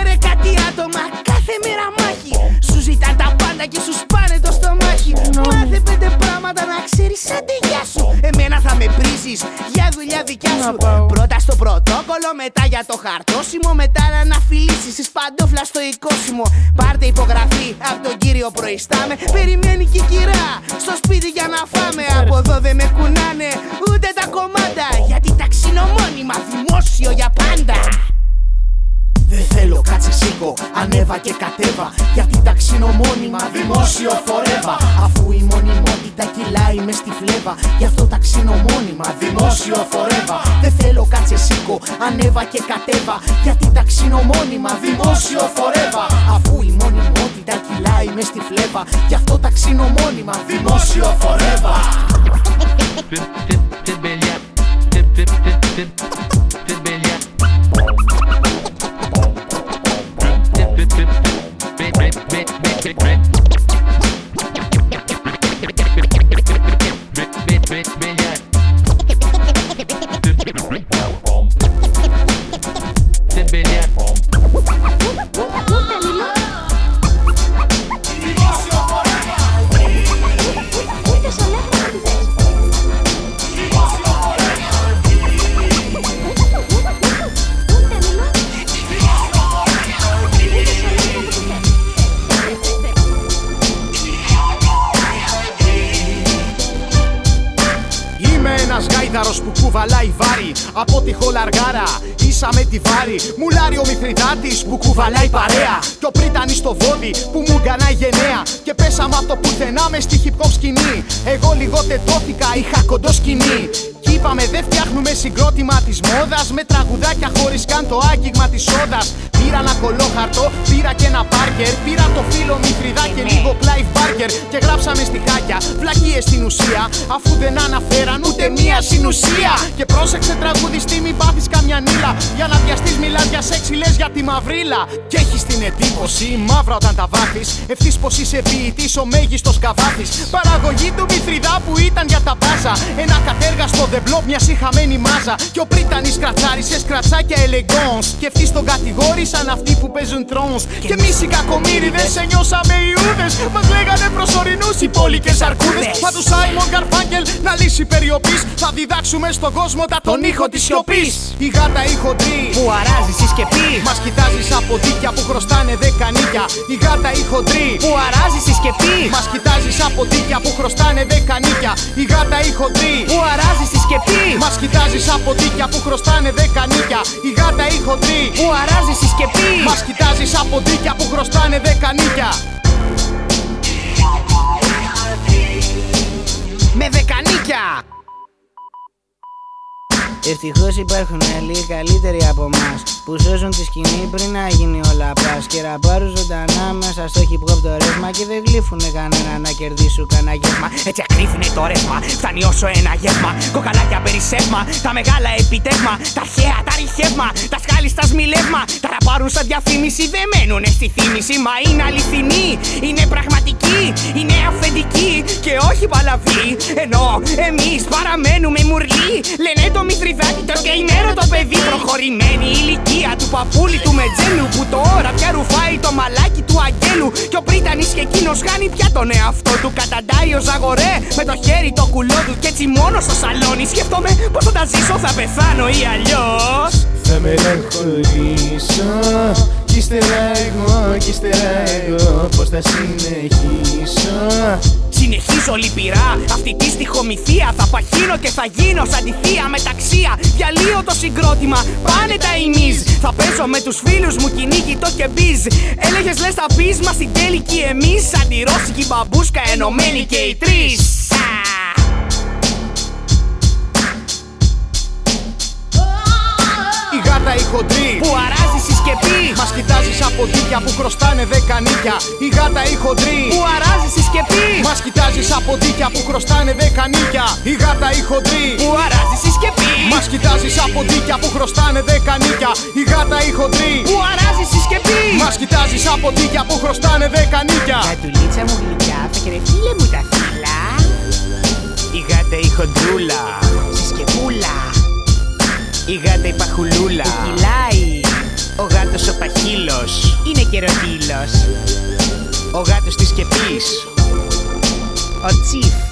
Έρε κάτι άτομα κάθε μέρα μάχη. Σου ζητάν τα πάντα και σου σπάνε το στομάχι. Μάθε πέντε πράγματα να ξέρεις άντε γεια σου. Εμένα θα με πρίζεις για δουλειά δικιά σου. Πρώτα στο πρωτόκολλο, μετά για το χαρτόσημο Μετά να αναφιλήσεις της παντόφλα στο οικόσιμο Πάρτε υπογραφή από τον κύριο προϊστάμε. Περιμένει και η κυρά στο σπίτι για να φάμε. Από εδώ δεν με κουνάνε ούτε τα κομμάτα Γιατί ταξινομόνιμα δημόσιο για πάντα Δεν θέλω κάτσε σήκω, ανέβα και κατέβα Γιατί ταξινομόνιμα δημόσιο φορεύα Αφού η μονιμότητα κυλάει με στη φλέβα Γι' αυτό ταξινομόνιμα δημόσιο φορεύα Δεν θέλω κάτσε σήκω, ανέβα και κατέβα Γιατί ταξινομόνιμα δημόσιο φορεύα Αφού η μονιμότητα κυλάει με στη φλέβα Γι' αυτό ταξινομόνιμα δημόσιο secret. Φορεύα βαλάει βάρη. Από τη χολαργάρα ίσα με τη βάρη. Μουλάρει ο Μηθριδάτης που κουβαλάει παρέα. Κι ο Πρίτανης στο βόδι που μου γκανάει γενναία. Και πέσαμε από το πουθενά μες στη hip hop σκηνή. Εγώ λίγο τετώθηκα, είχα κοντό σκηνή. Κι είπαμε δεν φτιάχνουμε συγκρότημα της μόδας Με τραγουδάκια χωρίς καν το άγγιγμα της σόδας Πήρα ένα κολόχαρτο, πήρα και ένα πάρκερ Πήρα το φίλο Μηθριδά και λίγο Clive Barker Και γράψαμε στη χάκια, βλακίες στην ουσία. Αφού δεν αναφέραν ούτε μία συνουσία. Και πρόσεξε τραγουδιστή μην πάθεις καμιά νύλα. Για να βιαστείς μιλάς για σεξ ή λες για τη μαυρίλα. Και έχεις την εντύπωση μαύρα όταν τα βάφεις. Ευθύς πως είσαι ποιητής ο μέγιστος καβάφης Παραγωγή του Μηθριδά που ήταν για τα μπάζα Ένα κατέργαστο δεμπλό μιας συχαμένη μάζα. Και ο Πρίτανης κρατσάρισε σκρατσάκια ελεγκόνς Και ευθύς τον κατηγόρησαν αυτοί που παίζουν τρόνς Και εμείς οι κακομύριδες σε νιώσαμε Ιούδες. Μας λέγανε προσωρινούς οι πόλικες αρκούδες. Θα τους Σάιμον Καρφάγγελ να λύσει περιοπής. Θα διδάξουμε στον κόσμο τα τον ήχο της σιωπής. Η γάτα η χοντρή που αράζεις στη σκεπή Μας κοιτάζεις από δίκια που χρωστάνε δέκα νίκια Η γάτα η χοντρή που αράζεις στη σκεπή Μας κοιτάζεις από δίκια που χρωστάνε δέκα νίκια Η γάτα η χοντρή που αράζεις στη σκεπή Μας κοιτάζεις από δίκια που χρωστάνε δέκα νίκια. Η γάτα η χοντρή. Που αράζει στη σκεπή Μας κοιτάζεις από δίκια που χρωστάνε δέκα νίκια. Με δεκανίκια Ευτυχώς υπάρχουν άλλοι καλύτεροι από εμάς που σώζουν τη σκηνή πριν να γίνει όλα πας. Και ραμπάρουν ζωντανά μέσα στο hip hop το ρεύμα και δεν γλύφουνε κανένα να κερδίσουν κανένα γεύμα. Έτσι ακρίβουνε το ρεύμα, φτάνει όσο ένα γεύμα. Κοκαλάκια περισσεύμα, τα μεγάλα επιτεύγμα. Τα αρχαία, τα ρηχεύμα, τα σκάλι στα σμιλεύμα. Τα ραμπάρουν σαν διαφήμιση, δεν μένουνε στη θύμηση. Μα είναι αληθινή, είναι πραγματική, είναι αυθεντική και όχι παλαβή. Ενώ εμείς παραμένουμε μουρλοί, λένε το μυθριδάκι το καημένο το παιδί. Προχωρημένη ηλικία του παππούλη του Μετζέλου που τώρα πια ρουφάει το μαλάκι του αγγέλου. Και ο Πρίτανης και εκείνος χάνει πια τον εαυτό του. Καταντάει ο Ζαγορέ με το χέρι το κουλό του. Κι έτσι μόνος στο σαλόνι σκέφτομαι πώ θα τα ζήσω, θα πεθάνω ή αλλιώς. Θα μελαγχολήσω Κι ύστερα εγώ, κι ύστερα εγώ Πώς θα συνεχίσω. Συνεχίζω λυπηρά. Αυτή τη στοιχομηθεία Θα παχύνω και θα γίνω σαν τη θεία μεταξία. Διαλύω το συγκρότημα, πάνε τα ημίζ Θα παίζω με τους φίλους μου κυνήγι το και μπιζ. Έλεγες λες θα πεις μας στην τέλικη εμείς. Σαν τη ρώσικη μπαμπούσκα ενωμένοι και οι τρεις Η γάτα η χοντρή που αράζεις στη σκεπή. Μας κοιτάζεις από δίκια που χρωστάνε δέκα νίκια Η γάτα η χοντρή που αράζεις στη σκεπή. Μας κοιτάζεις από δίκια που χρωστάνε δέκα νίκια Η γάτα η χοντρή που αράζεις στη σκεπή. Μας κοιτάζεις από δίκια που χρωστάνε δέκα νίκια Η γάτα η χοντρή που αράζεις στη σκεπή. Μας κοιτάζεις από δίκια που χρωστάνε δέκα νίκια Κατουλίτσα μου γλυκιά, φίλε μου τα φύλλα. Η γάτα η χοντρούλα Στη σκεπούλα η γάτα η παχουλούλα. Που κυλάει. Ο γάτος ο παχύλος. Είναι καιροτήλος. Ο γάτος της σκεπής. Ο τσιφ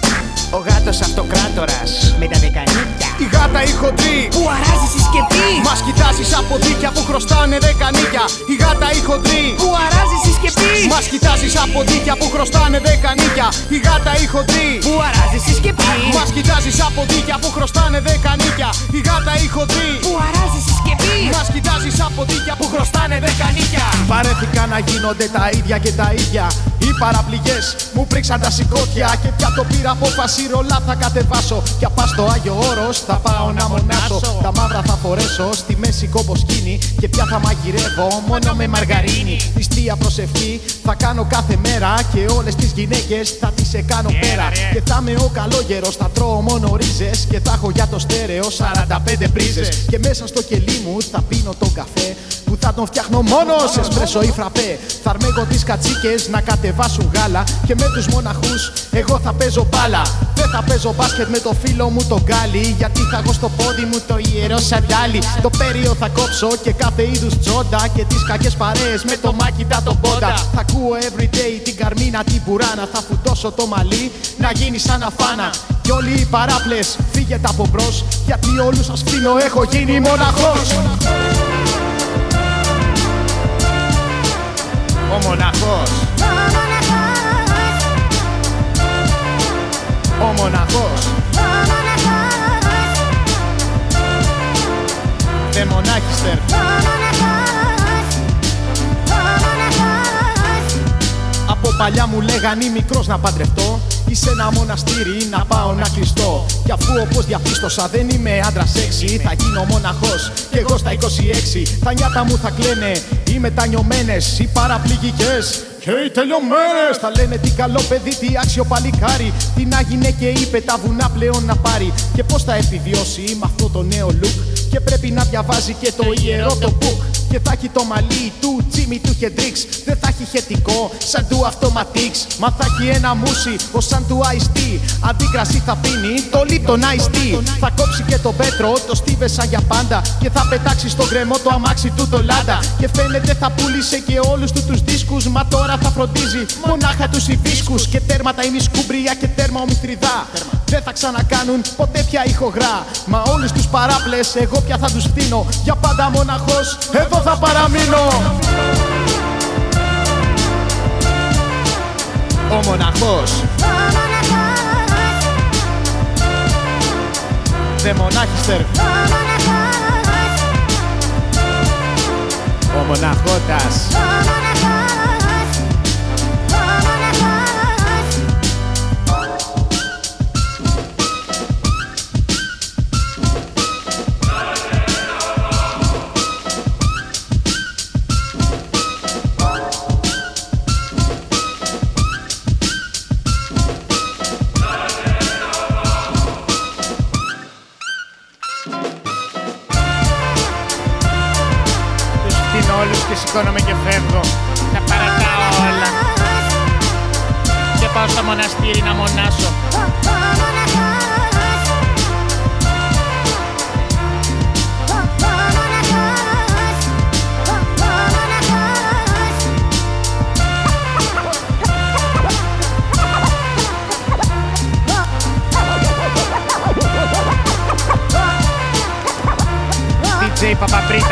Ο γάτος αυτοκράτορας. Με τα δεκανίκια Η γάτα η χοντρή. Που αράζει στη σκεπή Μας κοιτάζεις από δίκια που χρωστάνε δέκα νίκια Η γάτα η χοντρή. Που αράζει στη σκεπή Μας κοιτάζεις από δίκια που χρωστάνε δέκα νίκια Η γάτα η χοντρή. Που αράζει στη σκεπή Μας κοιτάζεις από δίκια που χρωστάνε δέκα νίκια Η γάτα η χοντρή. Που αράζει στη σκεπή Μας κοιτάζεις από δίκια που χρωστάνε δέκα νίκια Παρέθηκα να γίνονται τα ίδια και τα ίδια Οι παραπληγές μου πρίξαν τα σηκώτια Και πια το πήρα απόφαση ρολά θα κατεβάσω. Κι απά στο Άγιο Όρος θα πάω να μονάσω. Τα μαύρα θα φορέσω στη μέση κόμπο σκήνη Και πια θα μαγειρεύω. Μόνο με μαργαρίνη Νηστεία προσευχή θα κάνω κάθε μέρα Και όλες τις γυναίκες θα τις σε κάνω πέρα. Και θα είμαι ο καλόγερος, θα τρώω μόνο ρίζες Και θα έχω για το στέρεο 45 πρίζες. Και μέσα στο κελί μου θα πίνω τον καφέ που θα τον φτιάχνω μόνος σε εσπρέσο ή φραπέ. Θα αρμέγω τις κατσίκες να κατεβάσουν γάλα και με τους μοναχούς εγώ θα παίζω μπάλα. Δεν θα παίζω μπάσκετ με το φίλο μου τον γκάλι, γιατί θα έχω στο πόδι μου το ιερό σαντάλι. Το πέριο θα κόψω και κάθε είδους τσόντα και τις κακές παρέες με το μάκιτα τον πόντα. Θα ακούω everyday την καρμίνα την πουράνα, θα φουτώσω το μαλλί να γίνει σαν αφάνα. Κι όλοι οι παράπλες φύγετε από μπρος Γιατί όλους σας κλείνω έχω γίνει μοναχός Παλιά μου λέγαν ή μικρός να παντρευτώ. Ή σε ένα μοναστήρι να πάω να κλειστώ. Κι αφού όπως διαπίστωσα δεν είμαι άντρα σεξι, θα γίνω μοναχός κι εγώ στα 26. Τα νιάτα μου θα κλαίνε οι μετανιωμένες, οι παραπληγικές. Και οι τελειωμένες. Θα λένε τι καλό παιδί, τι άξιο παλικάρι Τι να γίνε και είπε τα βουνά πλέον να πάρει Και πως θα επιβιώσει με αυτό το νέο look. Και πρέπει να διαβάζει και το ιερό το book Και θα έχει το μαλλί του Τζίμι του Χεντρίξ Δεν θα έχει χετικό σαν του αυτοματίξ. Μα θα έχει ένα μουσι ως σαν του Ice-T. Αντί κρασί θα πίνει το Lipton Ice Tea Θα κόψει και το πέτρο, το στίβεσα για πάντα. Και θα πετάξει στον κρεμό το αμάξι του το λάντα. Και φαίνεται θα πούλησε και όλους του τους δίσκους. Μα τώρα θα φροντίζει μονάχα τους υφίσκους Και τέρματα η μισκούμπρια και τέρμα ο Μηθριδά Δεν θα ξανακάνουν ποτέ πια ηχογρά. Μα όλους τους παράπλες εγώ πια θα τους φτύνω Για πάντα μοναχός εδώ θα παραμείνω. Ο μοναχός. Δε μονάχιστερ Ο μοναχότας σηκώνομαι και φεύγω. Τα παρατάω όλα. Και πάω στο μοναστήρι να μονάσω. DJ Παπαπρίτανη Ρίχτα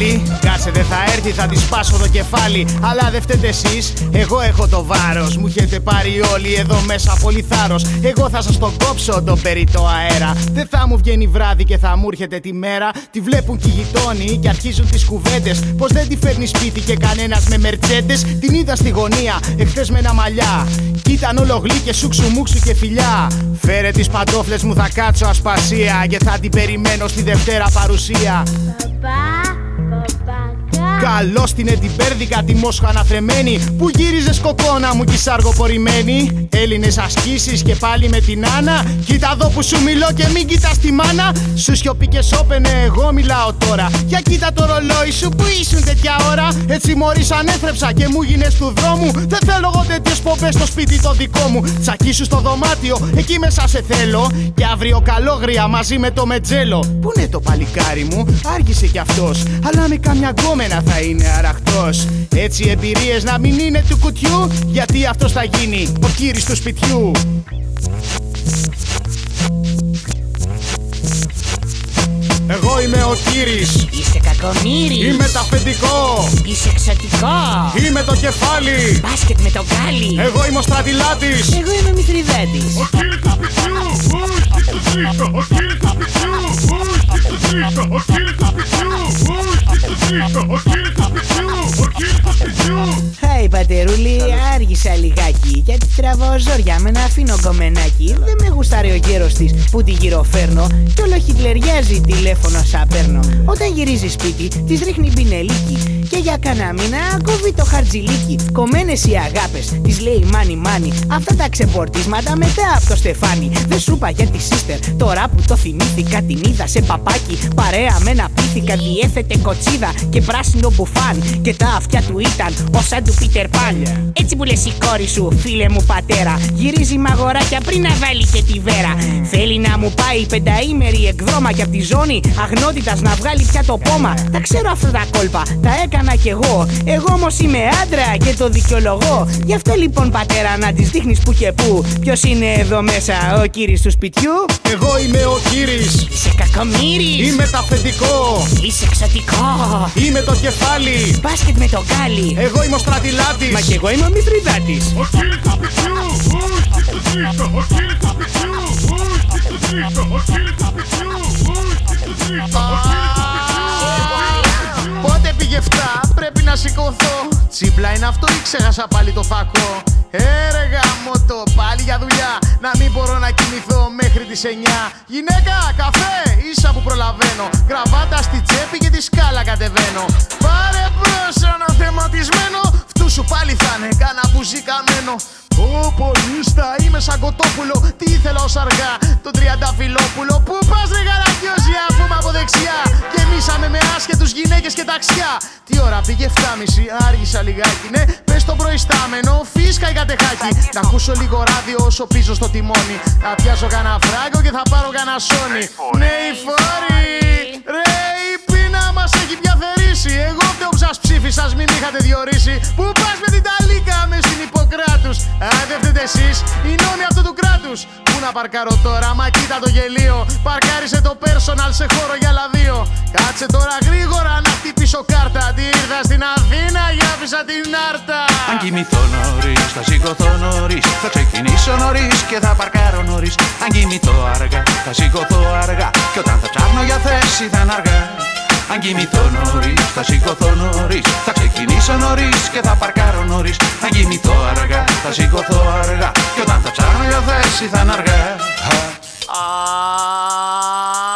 πάλι. Κάτσε δεν θα έρθει, θα της σπάσω το κεφάλι. Αλλά δεν φταίτε εσείς, εγώ έχω το βάρος. Μου έχετε πάρει όλοι εδώ μέσα πολύ θάρρος. Εγώ θα σας το κόψω τον περιττό αέρα. Δεν θα μου βγαίνει βράδυ και θα μου έρχεται τη μέρα. Τη βλέπουν και οι γειτόνι και αρχίζουν τις κουβέντες. Πως δεν τη φέρνει σπίτι και κανένας με μερτσέντες Την είδα στη γωνία, εχθές με ένα μαλλιά. Κι ήταν όλο γλύκε σούξου μουξου και φιλιά. Φέρε τις παντόφλες μου θα κάτσω ασπασία. Και θα την περιμένω στη Δευτέρα παρουσία Καλώ την εντυπέρδικα τη Μόσχα αναθρεμένη Που γύριζε κοκόνα μου κι σαργοπορημένη Έλληνες ασκήσεις και πάλι με την Άννα Κοίτα εδώ που σου μιλώ και μην κοιτάς τη μάνα Σου σιωπή και σώπαινε, εγώ μιλάω τώρα. Για κοίτα το ρολόι σου που ήσουν τέτοια ώρα. Έτσι μόλις ανέθρεψα και μου γίνες του δρόμου. Δεν θέλω εγώ τέτοιες πομπές στο σπίτι το δικό μου. Τσακί σου στο δωμάτιο, εκεί μέσα σε θέλω. Και αύριο καλόγρια μαζί με το μετζέλο. Πού είναι το παλικάρι μου, άργησε κι αυτός. Αλλά με καμιά γκόμενα θα είναι αραχτό. Έτσι εμπειρίε να μην είναι του κουτιού. Γιατί αυτό θα γίνει ο κύρις του σπιτιού. Εγώ είμαι ο Κύρις Είσαι κακομύρι. Είμαι τα αφεντικό Είσαι εξωτικό. Είμαι το κεφάλι Μπάσκετ με τον Γκάλι. Εγώ είμαι ο στρατιλάτης Εγώ είμαι Μηθριδάτης. Χάι πατερούλη, άργησα λιγάκι. Γιατί τραβάω ζόρια με ένα φίνο κομμενάκι. Δεν με γουστάρει ο γέρος της που τη γυροφέρνω Κι όλο χιτλεριάζει τηλέφωνο σαν παίρνω. Όταν γυρίζει σπίτι της ρίχνει πινελίκι Και για κανένα μήνα κόβει το χαρτζιλίκι. Κομμένες οι αγάπες, της λέει μάνι μάνι Αυτά τα ξεπορτίσματα μετά από το στεφάνι. Δεν σου είπα για τη sister, τώρα που το θυμήθηκα Την είδα σε παπάκι, παρέα με ένα πίθηκα Διέθετε κοτσίδα και πράσινο μπουφάν Και τα αυτιά του ήταν όσα του Πίτερ Παν. Έτσι που λες η κόρη σου, φίλε μου πατέρα Γυρίζει μαγοράκια πριν να βάλει και τη βέρα. Θέλει να μου πάει πενταήμερη εκδρόμα Και απ' τη ζώνη αγνότητας να βγάλει πια το πόμα. Τα ξέρω αυτά τα κόλπα, τα έκανα κι εγώ. Εγώ όμως είμαι άντρα και το δικαιολογώ. Γι' αυτό λοιπόν πατέρα να τις δείχνεις που και που. Ποιος είναι εδώ μέσα, ο κύρις του σπιτιού; Εγώ είμαι ο Κύρις. Είσαι κακομύρης. Είμαι τα αφεντικό Είσαι εξωτικό Είμαι το κεφάλι. Μπάσκετ με τον Γκάλι Εγώ είμαι ο στρατιλάτης. Μα κι εγώ είμαι ο Μηθριδάτης Ο Κύρις του σπιτιού Ο Κύρις του σπιτιού Ο Κύρις του σπιτιού Πότε πήγε φτά, πρέπει σηκωθώ. Τσίπλα είναι αυτό ή ξέχασα πάλι το φακό Έρεγα μότο πάλι για δουλειά. Να μην μπορώ να κοιμηθώ μέχρι τις 9 Γυναίκα καφέ ίσα που προλαβαίνω. Γραβάτα στη τσέπη και τη σκάλα κατεβαίνω. Πάρε μπρος αναθεματισμένο Φτού σου πάλι θα είναι κάνα μπουζί καμένο Ω πολίστα είμαι σαν κοτόπουλο. Τι ήθελα ως αργά τον τριανταφυλόπουλο Πού πας ρε γαλακιόζη αφού είμαι από δεξιά. Γεμίσαμε με άσχετους γυναίκες και ταξιά. Τι ώρα πήγε 7.30 άργησα λιγάκι Ναι. Πες το προϊστάμενο φίσκα η κατεχάκι. Να ακούσω λίγο ράδιο όσο πίσω στο τιμόνι. Θα πιάσω κανένα φράγκο και θα πάρω κανένα σόνι. Ναι η φόρη Ρε η πείνα μας έχει πια θερήσει Εγώ φταίω που σας ψήφισας μην με είχατε διορίσει. Πού πας με την ταλίκα με στην Ιπποκράτους. Αν δεν φταίτε εσείς. Οι νόμοι αυτού του κράτους. Πού να παρκάρω τώρα μα κοίτα το γελίο. Παρκάρισε το personal σε χώρο για άλλα δύο. Κάτσε τώρα γρήγορα να χτυπήσω κάρτα. Τι ήρθα στην Αθήνα για άφησα την άρτα. Αν κοιμηθώ νωρίς, θα σηκωθώ νωρίς. Θα ξεκινήσω νωρίς και θα παρκάρω νωρίς. Αν κοιμηθώ αργά, θα σηκωθώ αργά. Και όταν θα ψάχνω για θέση θα είναι αργά αν κοιμηθώ νωρίς, θα σηκωθώ νωρίς Θα ξεκινήσω νωρίς και θα παρκάρω νωρίς. Αν κοιμηθώ αργά, θα σηκωθώ αργά Και όταν θα ψάχνω για θέση θα είναι αργά.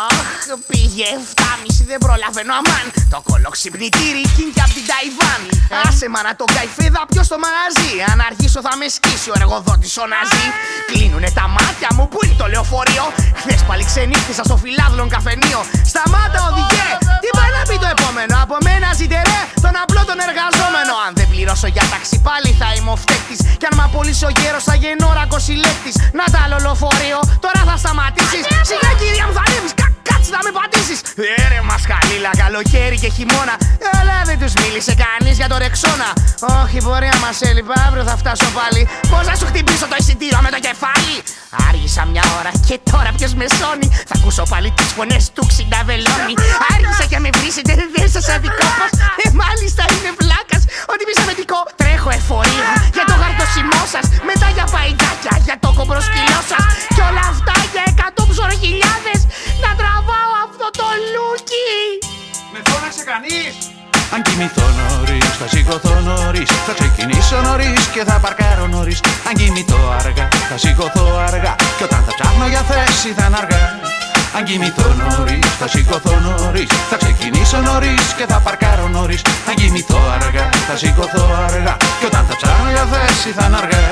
Αχ, πήγε 7.30 δεν προλαβαίνω αμάν. Το κολοξυπνητήρι κίνηκε απ' την Ταϊβάν. Άσε μα να το καηφέδα ποιο στο μαγαζί. Αν αργήσω θα με σκίσει ο εργοδότης ο Ναζί. Κλείνουνε τα μάτια μου που είναι το λεωφορείο; Χθες πάλι ξενύχτησα στο φιλάδλον καφενείο. Σταμάτα οδηγέ, τι πάει να πει το επόμενο. Από μένα ζητερέ τον απλό τον εργαζόμενο. Αν δεν πληρώσω για ταξί πάλι θα είμαι ο φταίκτης Κι αν μ' απολύσει ο γέρος θα γεννώ ρακοσυλλέκτης Να τα άλλο λεωφορείο, τώρα θα σταματήσεις. Σιγά κυρία μου θα ανέβεις, κα, κάτσε να με πατήσεις. Έρε μας χαλίλα, καλοκαίρι και χειμώνα. Αλλά δεν τους μίλησε κανείς για το ρεξόνα Όχι μπορεί να μας έλειπα, αύριο θα φτάσω πάλι. Πώς να σου χτυπήσω το εισιτήριο με το κεφάλι; Άργησα μια ώρα και τώρα ποιος με σώνει. Θα ακούσω πάλι τις φωνές του ξυνταβελώνει Άργησα και με βρίσετε, δεν σας αδικό πως. Ε, μάλιστα είναι βλάκας, ότι μισαμετικό Τρέχω εφορία. Για το γαρτοσιμό σας Μετά για παϊδάκια, για το κομπροσκυλό σας. Κι όλα αυτά για εκατό ψωροχιλιάδες Να τραβάω αυτό το λούκι. Με φώναξε κανείς. Αν κοιμηθώ νωρίς, θα σηκωθώ νωρίς. Θα ξεκινήσω νωρίς και θα παρκάρω νωρίς. Αν κοιμηθώ αργά, θα σηκωθώ αργά. Και όταν θα ψάχνω για θέση θα είναι αργά. Αν κοιμηθώ νωρίς, θα σηκωθώ νωρίς. Θα ξεκινήσω νωρίς και θα παρκάρω νωρίς. Αν κοιμηθώ αργά, θα σηκωθώ αργά. Και όταν θα ψάχνω για θέση θα είναι αργά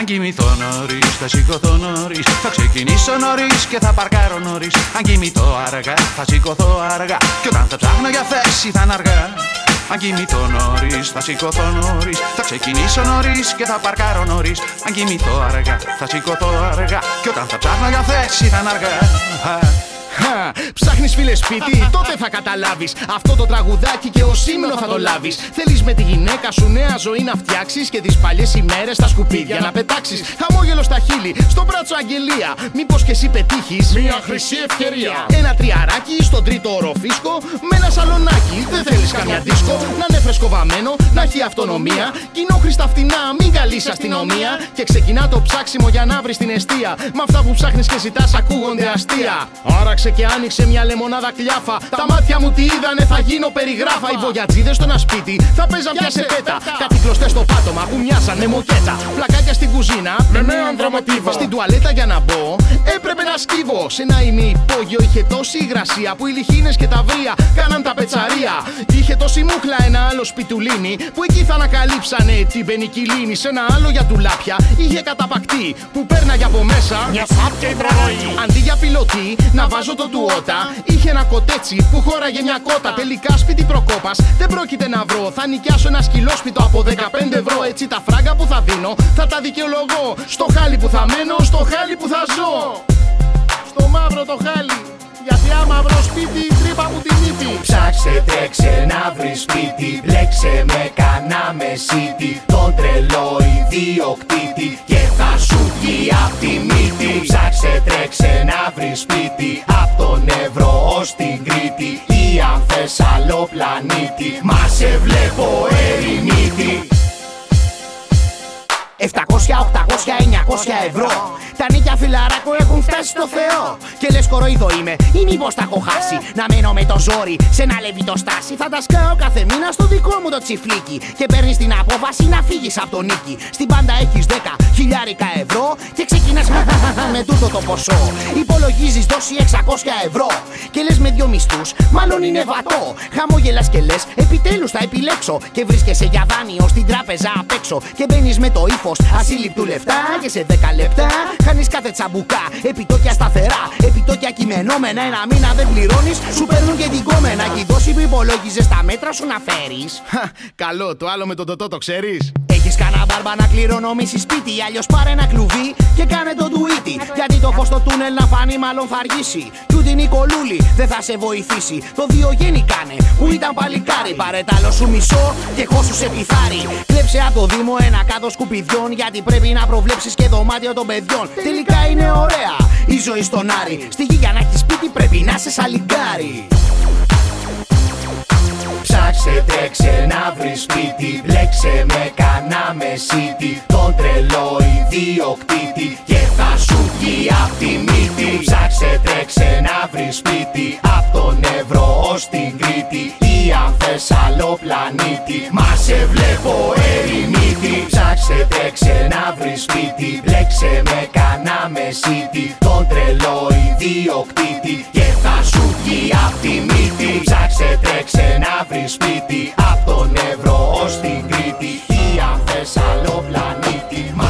Αν κοιμηθώ νωρίς, θα σηκωθώ νωρίς. Θα ξεκινήσω νωρίς και θα παρκάρω νωρίς. Αν κοιμηθώ αργά, θα σηκωθώ αργά. Και όταν θα ψάχνω για θέση θα είναι αργά. Αν κοιμηθώ νωρίς, θα σηκωθώ νωρίς. Θα ξεκινήσω νωρίς και θα παρκάρω νωρίς. Αν κοιμηθώ αργά, θα σηκωθώ αργά. Και όταν θα ψάχνω για θέση θα είναι αργά Ψάχνεις φίλε σπίτι, τότε θα καταλάβεις. Αυτό το τραγουδάκι και ο σήμαινο θα το λάβεις. Θέλεις με τη γυναίκα σου νέα ζωή να φτιάξεις και τις παλιές ημέρες στα σκουπίδια να πετάξεις. Χαμόγελο στα χείλη, στον μπράτσο αγγελία. Μήπως και εσύ πετύχεις μια χρυσή ευκαιρία. Ένα τριαράκι στον τρίτο οροφίσκο με ένα σαλονάκι. Δεν θέλεις καμιά δίσκο να είναι φρεσκοβαμένο, να έχει αυτονομία. Κοινόχρηστα φτηνά, μην καλείς αστυνομία. Και ξεκινά το ψάξιμο για να βρεις την αιστεία. Με αυτά που ψάχνεις και ζητάς ακούγονται αστεία. Άραξε και άνοιξε μια λεμονάδα κλιάφα. Τα μάτια μου τι είδανε, θα γίνω περιγράφα. Οι βογιατζίδες στο ένα σπίτι θα παίζαν πια σε πέτα. Κάτι κλωστές στο πάτωμα που μοιάσανε μοκέτα. Πλακάκια στην κουζίνα με με ανδρομοτίβα. Στην τουαλέτα για να μπω έπρεπε να σκύβω. Σε ένα ημιυπόγειο είχε τόση υγρασία που οι λιχίνες και τα βρία κάναν τα πετσαρία. Είχε τόση μούχλα ένα άλλο σπιτουλίνι που εκεί θα ανακαλύψανε την πενικυλίνη. Σε ένα άλλο για τουλάπια είχε καταπακτή που πέρναγε από μέσα. Μια σάπια υδρογοή. Αντί για πιλωτή να βάζω το του ότα. Είχε ένα κοτέτσι που χώραγε μια κότα. Τελικά σπίτι προκόπας δεν πρόκειται να βρω. Θα νοικιάσω ένα σκυλόσπιτο από 15 ευρώ. Έτσι τα φράγκα που θα δίνω θα τα δικαιολογώ. Στο χάλι που θα μένω, στο χάλι που θα ζω. Στο μαύρο το χάλι. Γιατί άμα βρω σπίτι, τρύπα μου τη μύτη. Ψάξε, τρέξε να βρεις σπίτι. Μπλέξε με κανά μεσίτη Τον τρελό ιδιοκτήτη. Και θα σου βγει απ' τη μύτη. Ψάξε τρέξε να βρεις σπίτι. Απ' τον Εύρο ως την Κρήτη. Ή αν θες άλλο πλανήτη. Μα σε βλέπω ερημίτη 700, 800, 900 ευρώ. Τα νίκια φιλαράκο έχουν φτάσει στο Θεό. Και λες κοροϊδό είμαι ή μήπως τα έχω χάσει. Να μένω με το ζόρι σε ένα λεβιτό στάση Θα τα σκάω κάθε μήνα στο δικό μου το τσιφλίκι. Και παίρνεις την απόφαση να φύγεις από το νίκη Στην πάντα έχεις 10 χιλιάρικα ευρώ Και ξεκινάς με, με τούτο το ποσό. Υπολογίζεις δόση 600 ευρώ. Και λες με δυο μισθούς μάλλον είναι βατό Χαμόγελας και λες επιτέλους θα επιλέξω Και βρίσκεσαι για δάνειο στην τράπεζα απ' έξω. Και μπαίνεις με το ύφο ασύλληπτου λεφτά και σε 10 λεπτά χάνει κάθε τσαμπουκά. Επιτόκια σταθερά, επιτόκια κειμενόμενα. Ένα μήνα δεν πληρώνεις, σου παίρνουν και την κόμενα. Και η δόση που υπολόγιζες στα μέτρα σου να φέρεις. Καλό, το άλλο με το τοτό το ξέρεις. Έχεις κανένα μπάρμπα να κληρονομήσει σπίτι. Αλλιώς πάρε ένα κλουβί και κάνε το ντουίτι. Γιατί το φως στο τούνελ να φανεί, μάλλον θα αργήσει. Κι ούτε η Νικολούλη δεν θα σε βοηθήσει. Το διογέννη κάνε που ήταν παλικάρι. Πάρε τ' άλλο σου μισό και χώσου σε πιθάρι. Κλέψε από το Δήμο ένα κάδο σκουπιδιών. Γιατί πρέπει να προβλέψεις και δωμάτιο των παιδιών. Τελικά είναι ωραία η ζωή στον Άρη. Στη γη για να έχεις σπίτι πρέπει να σε σαλιγκάρι. Ψάξε τρέξε να βρεις σπίτι. Μπλέξε με κανά μεσίτη Τον τρελό ιδιοκτήτη. Και θα σου βγει απ' τη μύτη. Ψάξε τρέξε να βρεις σπίτι. Απ' τον Εύρο ως την Κρήτη. Ή αν θες άλλο πλανήτη. Μα σε βλέπω ερημίτη. Ψάξε τρέξε να βρεις σπίτι. Μπλέξε με κανά μεσίτη Τον τρελό ιδιοκτήτη. Και θα σου βγει απ' τη μύτη. Ψάξε τρέξε να βρεις σπίτι Απ' τον Εύρο ως την Κρήτη Ή αν θες άλλο πλανήτη. Μα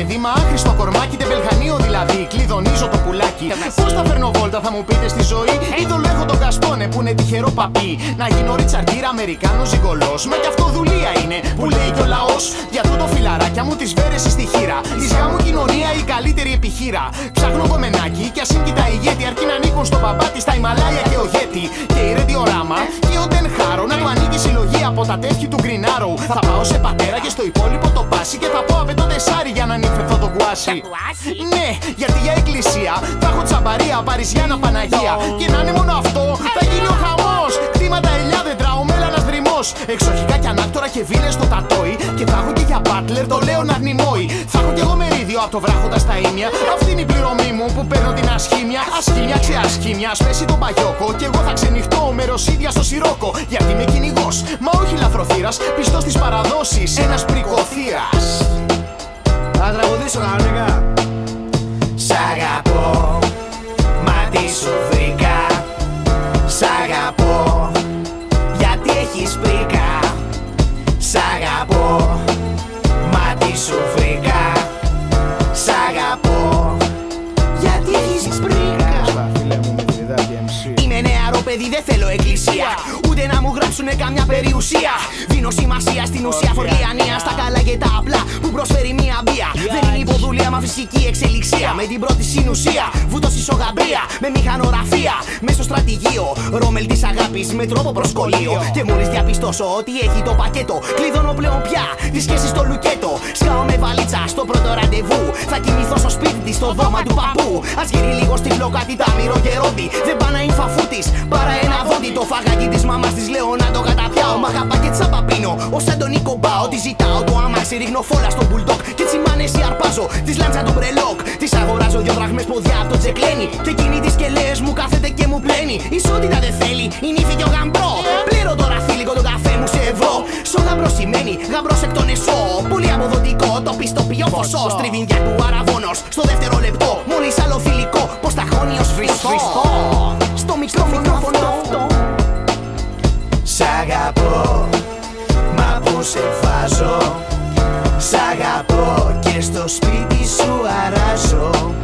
παιδί, μα άχρηστο κορμάκι, τεμπελχανίο δηλαδή. Κλειδονίζω το πουλάκι. Πώς θα φέρνω βόλτα, θα μου πείτε στη ζωή. Είδωλο έχω τον Κασπόνε που είναι τυχερό παπί. Να γίνω ριτσαρτήρα, Αμερικάνος ζυγκολό. Μα κι αυτό δουλεία είναι που λέει και ο λαός. Για τούτο φιλαράκια μου τις βέρεσαι στη χείρα. Της γάμου κοινωνία η καλύτερη επιχείρα. Ψάχνω κομμενάκι κι ας είναι τα ηγέτη. Αρκεί να ανήκουν στον παπάτη στα Ιμαλάια και ο Γέτη. Και η Ρεντιοράμα και ο Ντεν Χάρο να του ανήκει συλλογή από τα τεύχη του Green Arrow. Θα πάω σε πατέρα και στο υπόλοιπο το πάση και θα πω απαιτώ τεσάρι για να νύφευθω το κουάσι. Ναι, γιατί για εκκλησία θα έχω τσαμπαρία, Παριζιάνα Παναγία. Και να είναι μόνο αυτό, θα γίνει ο χαμός. Κτήματα ελιάδεντρα, ο μέλανα δρυμός. Εξοχικά και ανάκτορα και βίλε στο τατόι. Και θα έχω και για μπάτλερ το λέω να νημόι. Θα έχω κι εγώ μερίδιο από το βράχοντα στα ίμια. Αυτή είναι η πληρωμή μου που παίρνω την ασχήμια. Ασχήμια ξεασχήμια, σπέσει τον παγιόκο. Και εγώ θα ξενυχτώ με ρωσίδια στο σιρόκο. Γιατί είμαι κυνηγός, μα όχι λαθροθύρας. Πιστός τη παραδόση, ένας πρικοθύρας. Θα τραγουδήσω κανονικά. Σ' αγαπώ, μα τι σου βρήκα Σ' αγαπώ, γιατί έχεις πρίκα Σ' αγαπώ, μα τι σου βρήκα Σ' αγαπώ, γιατί έχεις πρίκα Φίλε μου με τη MC. Είμαι νεαρό παιδί, δεν θέλω εκκλησία. Ούτε να μου γράψουνε καμιά περιουσία. Δίνω σημασία στην ουσία φορλιανία. Στα καλά φυσική εξελιξία. Με την πρώτη συνουσία, βούτο ισογαμπρία. Με μηχανογραφία, μες στο στρατηγείο. Ρόμελ της αγάπης με τρόπο προσκολείο. Και μόλις διαπιστώσω ότι έχει το πακέτο, κλειδώνω πλέον πια τη σχέση στο λουκέτο. Σκάω με βαλίτσα στο πρώτο ραντεβού. Θα κοιμηθώ στο σπίτι της, στο δώμα του παππού. Α γυρί λίγο στη φλόκα τη τάμιρο και ρόντι. Δεν πάω να είναι φαφού της, Παρά ένα δόντι. Το φαγάκι της μαμά της λέω να το καταπιάω. Μα χαπά και τσαπαπίνω. Ω Αντωνί κομπάω. Τη ζητάω το αμάξι, ρίχνω φόλα στον μπουλντοκ. Και τσιμάνεσαι αρπάζω. Τη λάντσα του μπρελόκ. Τη αγοράζω δυο δραχμές ποδιά από το τζεκλένι. Και εκείνη τη κελέες μου κάθεται και μου πλένει. Ισότητα δεν θέλει, είναι ύφη και ο γαμπρό. Πλήρω τώρα φίλικο το καφέ μου σε ευρώ. Στο γαμπρό σημαίνει γαμπρός εκ των εσώ. Πολύ αποδοτικό το πιστοποιώ φωσό. Τριβινδιά του αραβόνο. Στο δεύτερο λεπτό, μόλι άλλο φιλικό. Πώ τα χώνει ως φριστό. Στο μικρό μικρόφωνο αυτό. Σ' αγαπώ, μα που σε βάζω Σ' αγαπώ και στο σπίτι σου αράζω.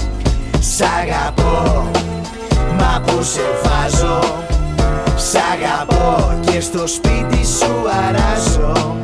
Σ' αγαπώ, μα που σε βάζω. Σ' αγαπώ και στο σπίτι σου αράζω.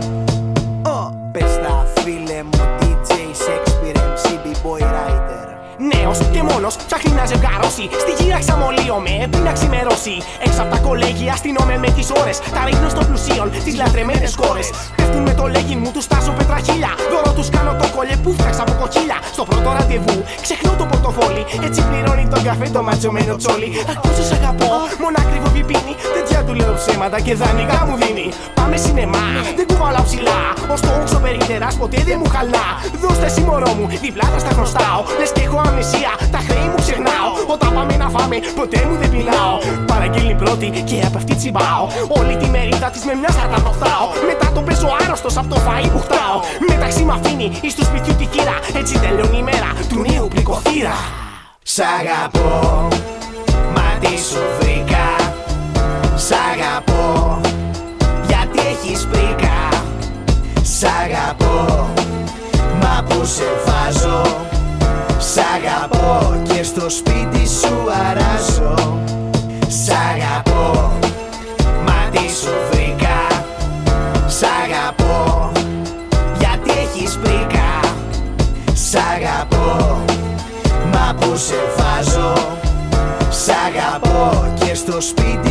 Πες τα φίλε μου DJ Shakespeare MC B-Boy Writer. Νέος και μόνος ψάχνει να ζευγαρώσει. Στη γύρα ξαμολύομαι πριν να ξημερώσει. Έξω από τα κολέγια αστυνόμαι με τις ώρες. Τα ρίχνω στο πλουσίον, τις λατρεμένες χώρε. Πέφτουν με το λέγει μου, τους τάζω πετραχίλια. Δώρο τους κάνω το κολλέ που φτιάξα από κοκκίλια. Στο πρώτο ραντεβού ξεχνώ το πορτοφόλι. Έτσι πληρώνει τον καφέ το ματσωμένο τσόλι. Ακούω σ' αγαπώ, μόνο ακριβό πιπίνι. Τέτοια του λέω ψέματα και δανεικά μου δίνει. Πάμε σινεμά, δεν κουβαλάω ψηλά. Ω το ούξο περίτερα ποτέ δεν μου χαλά. Δώστε εσύ μωρό μου, διπλά τα στα χρωστάω. Λες και έχω αμνησία, τα χρέη μου ξεχνάω. Όταν πάμε να φάμε, ποτέ μου δεν πεινάω. Παραγγέλνει πρώτη και από αυτή τσιμπάω. Όλη τη μερίδα της με μιας θα τα αποκτάω. Μετά το παίζω άρρωστος από το φαΐ που χτάω. Μεταξύ μ' αφήνει εις του σπιτιού τη κύρα. Έτσι τελειώνει η μέρα του νέου πληκοθύρα. Σ' αγαπώ, μα τι σου βρήκα Σ' αγαπώ, γιατί έχεις πρίκα Σ' αγαπώ, μα που σε βάζω Σ' αγαπώ και στο σπίτι σου αράζω. Σ' αγαπώ, μα τι σου βρήκα. Σ' αγαπώ, γιατί έχεις πρίκα. Σ' αγαπώ, μα που σε βάζω. Σ' αγαπώ και στο σπίτι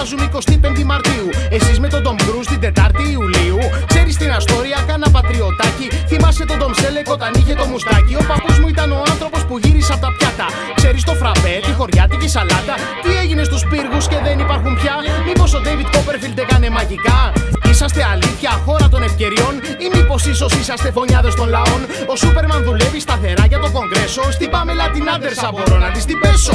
γιορτάζουμε 25η Μαρτίου. Εσείς με τον Tom Cruise την 4η Ιουλίου. Ξέρεις την αστόρια, κάνα πατριωτάκι. Θυμάσαι τον Tom Selleck όταν είχε το μουστάκι. Ο παππούς μου ήταν ο άνθρωπος που γύρισε από τα πιάτα. Ξέρεις το φραπέ, τη χωριάτικη σαλάτα Τι έγινε στους πύργους και δεν υπάρχουν πια. Μήπως ο David Copperfield έκανε μαγικά. Είσαστε αλήθεια, χώρα των ευκαιριών. Ή μήπως ίσως είσαστε φωνιάδες των λαών. Ο Σούπερμαν δουλεύει σταθερά για το κογκρέσο. Στην Πάμελα την άντερσα μπορώ να της την πέσω.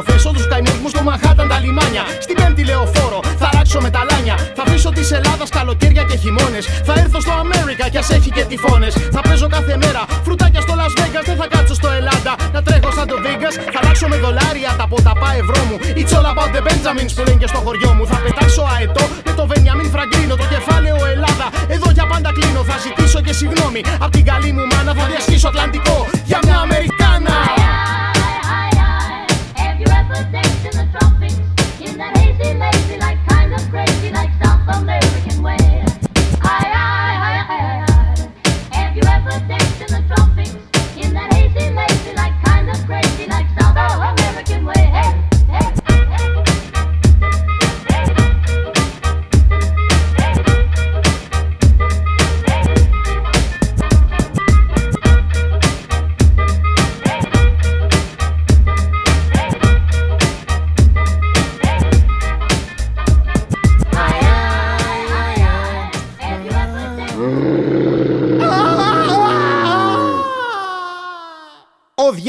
Έτοιμά σου. Θα αποθέσω τους καημένου μου στο Μαχάταν τα λιμάνια. Στην πέμπτη λεωφόρο, θα ράξω με τα λάνια. Θα αφήσω της Ελλάδας καλοκαίρια και χειμώνες. Θα έρθω στο Αμέρικα κι ας έχει και τυφώνες. Θα παίζω κάθε μέρα φρουτάκια στο Las Vegas. Δεν θα κάτσω στο Ελλάδα να τρέχω σαν το Vegas. Θα αλλάξω με δολάρια τα ποταπά ευρώ μου. It's all about the Benjamins που λένε και στο χωριό μου. Θα πετάξω αετό με το Βενιαμίν Φραγκρίνο. Το κεφάλαιο Ελλάδα, εδώ για πάντα κλείνω. Θα ζητήσω και συγγνώμη. Απ' την καλή μου μάνα θα διασχίσω Ατλαντικό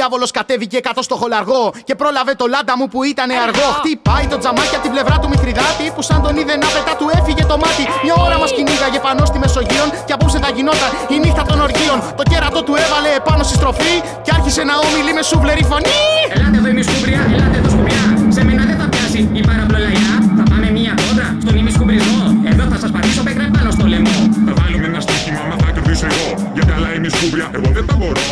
διάβολος κατέβηκε κάτω στο χολαργό και πρόλαβε το λάντα μου που ήταν αργό. Χτυπάει το τζαμάκι από τη πλευρά του Μηθριδάτη που σαν τον είδε να πετά του έφυγε το μάτι. Μια ώρα μας κυνήγαγε πάνω στη Μεσογείων και απόψε θα γινόταν η νύχτα των οργείων. Το κέρατο του έβαλε επάνω στη στροφή και άρχισε να ομιλεί με σούβλερη φωνή. Ελάτε εδώ εμείς σκούμπρια, ελάτε εδώ σκουμπιά. Σε μένα δεν θα πιάσει η παραπλολαγιά. Θα πάμε μία κόντρα στον ημισκουμπρισμό. Εδώ θα σας πατήσω πέκρα πάνω στο λαιμό. Θα βάλουμε ένα στοίχημα, μα θα κερδίσω εγώ. Γιατί αλλά είμαι η σκούμπρια, εγώ δεν τα μπορώ.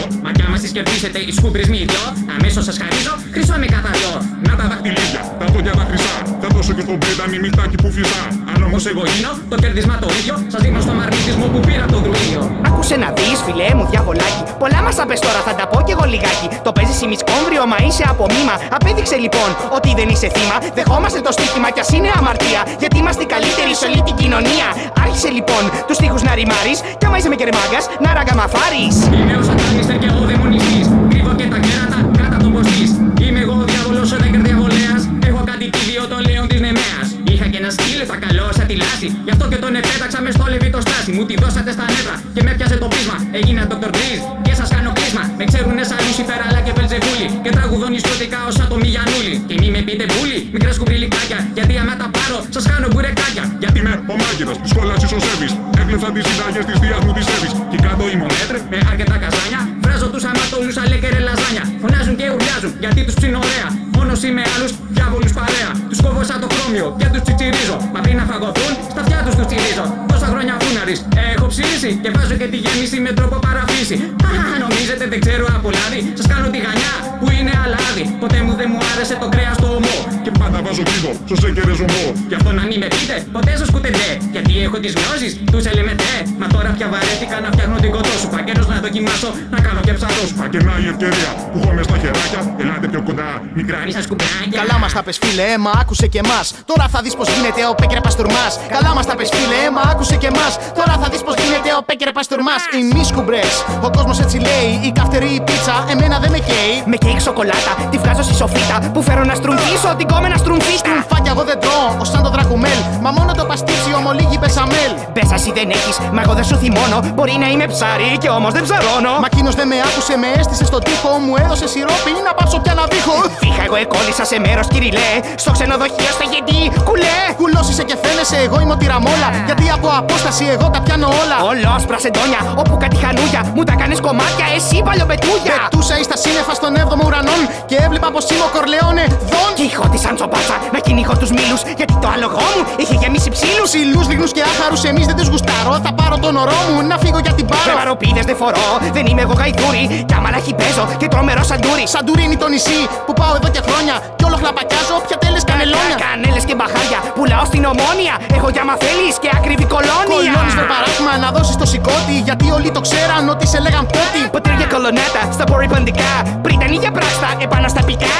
Μα κι άμα στις κερδίσετε οι σκουμπρισμοί δυο, αμέσως σας χαρίζω χρυσό με καθαριό. Να τα δαχτυλίδια, τα δόντια τα χρυσά. Θα δώσω και στον πέντα μη μυστάκι που φυσά. Αν όμως εγώ γίνω το κέρδισμα το ίδιο, σας δίνω στο μαρνητισμό που πήρα το δρουείο. Άκουσε να δεις, φιλέ μου, διαβολάκι. Πολλά μας απε τώρα, θα τα πω κι εγώ λιγάκι. Το παίζεις ημισκόμβριο, μα είσαι από μήμα. Απέδειξε λοιπόν ότι δεν είσαι θύμα. Δεχόμαστε το στοίχημα κι ας είναι αμαρτία. Γιατί είμαστε οι καλύτεροι σε όλη την κοινωνία. Άρχισε λοιπόν τους τείχου να ρημάρεις. Κι άμα είσαι με κερμάγκας, να ραγκαμαφάρει. Είμαι ο σατανίστερ και ο δαιμονιστής Κρύβω και τα κέρατα κάτω από τον ποστής Είμαι εγώ ο διάβολος ο δέκερ διαβολέας. Έχω κάτι τύβιο το λέον της νεμέας. Είχα και ένα σκύλο τα καλό σαν τη λάση. Γι' αυτό και τον επέταξα μες στο λεβί το στάσι Μου τη δώσατε στα νεύρα και με πιάσε το πείσμα. Έγινα Dr. Drizz και σας κάνω κλείσμα Με ξέρουνε σαν Λούσιφερ αλλά και Βελζεβούλη Και τραγουδώ νησκωτικά ως άτομοι Γιαννούλη Και μη με πείτε μπούλι, μικρές κουμπριλικάκια. Γιατί άμα τα πάρω σας κάνω μπουρεκάκια. Γιατί είμαι ο μάγειρας της σχόλας ισοσέβης. Έκλεψα τις συνταγές της θείας μου της Εύης. Και κάτω η μονέτρε με αρκετά καζάνια Βράζω τους αματόλους αλέκερε λαζάνια. Φωνάζουν και ουρλιάζουν γιατί τους ψήνω ωραία. Μόνος είμαι άλλους διάβολους παρέα. Τους κόβω σαν το χρώμιο και τους τσιτσιρίζω. Μα πριν να φαγωθούν στα αυτιά τους τους τσιρίζω. Τόσα χρόνια φούναρης έχω ψήσει Και βάζω και τη γέμιση με τρόπο παραφύση. Χαχα, νομίζετε δεν ξέρω από λάδι Σας κάνω τη γανιά που είναι αλάδι. Ποτέ μου δεν μου άρεσε το κρέας το ομό Και πάντα βάζω κλειδό στο σέκερε ζωμό. Γι' αυτό να μην με πείτε, ποτέ σας κουτεντέ Γιατί έχω τις γνώσεις, τους ελεμετέ Μα τώρα πια βαρέθηκα να φτιάχνω την κοτόσουπα Καιρός να δοκιμάσω, να κάνω και ψαρόσουπα Και να η ευκαιρία που έχω μες στα χεράκια. Ελάτε πιο κοντά, μικρά. Ημισκουμπράκια Καλά μας τα πες φίλε, ε, μα άκουσε και εμάς. Τώρα θα δεις πώς γίνεται ο Πέκερ Παστουρμάς. Καλά μας τα πες φίλε, ε, μα άκουσε και εμάς. Τώρα θα δεις πώς γίνεται ο Πέκερ Παστουρμάς. Ημίσκουμπρε. Ο κόσμος έτσι λέει. Η καυτερή η πίτσα, εμένα δεν με καίει. Με κέικ σοκολάτα, τη βγάζω στη σοφίτα που φέρω να στρουμφίσω την γκόμενα Στρουμφίτα. Φάκια εγώ δεν τρώω, ως σαν το Δρακουμέλ. Μα μόνο το παστίτσιο μου λίγη μπεσαμέλ. Μπέσα εσύ δεν έχεις, μα εγώ δεν σου θυμώνω. Μπορεί να είμαι ψάρι και όμως δεν ψαρώνω. Μα εκείνος δεν με άκουσε, με έστησε στον τοίχο. Μου έδωσε σιρόπι να πάψω πια να δίχω. Φύχα εγώ εκόλλησα σε μέρος κυριλέ. Στο ξενοδοχείο στα γεντή, κουλέ. Κουλό είσαι και φαίνεσαι, εγώ είμαι ο τυραμόλα. Γιατί από απόσταση εγώ τα πιάνω όλα. Όλο πρασεντόνια, όπου κάτι χανούγια. Μου τα κάνεις κομμάτια, εσύ παλιοπετούγια. Πετούσα εις τα σύννεφα στον 7ο ουρανών και έβλεπα πως είμαι ο Κορλεόνε δον. Και ηχότη σαν τσοπάτσα να κυνηγώ τους μήλους. Γιατί το άλογο μου είχε γεμίσει ψήλους. Ψηλού, λίγνου και άχαρους, εμείς δεν τους γουστάρω. Θα πάρω τον ωρό μου να φύγω για την πάρω. Βεβαροπίδε δεν φορώ, δεν είμαι εγώ γαϊδούρι. Κι άμα λαχι παίζω και τρομερό σαντούρι. Σαντουρίνι το νησί που πάω εδώ και χρόνια. Κι όλο χλαπακιάζω, πια τέλες κανελόνια. Κανέλες και μπαχάρια πουλάω στην ομόνια. Έχω για θέλει και ακριβή κολόνια. Κολώνεις με παράδειγμα να δώσεις το σηκώτη. Γιατί όλοι το ξέραν ότι σε λέγαν πότι. Ποτήρια κολονέτα στα απορριπαντικά. Πριτανίγια πράστα επανασταπικά.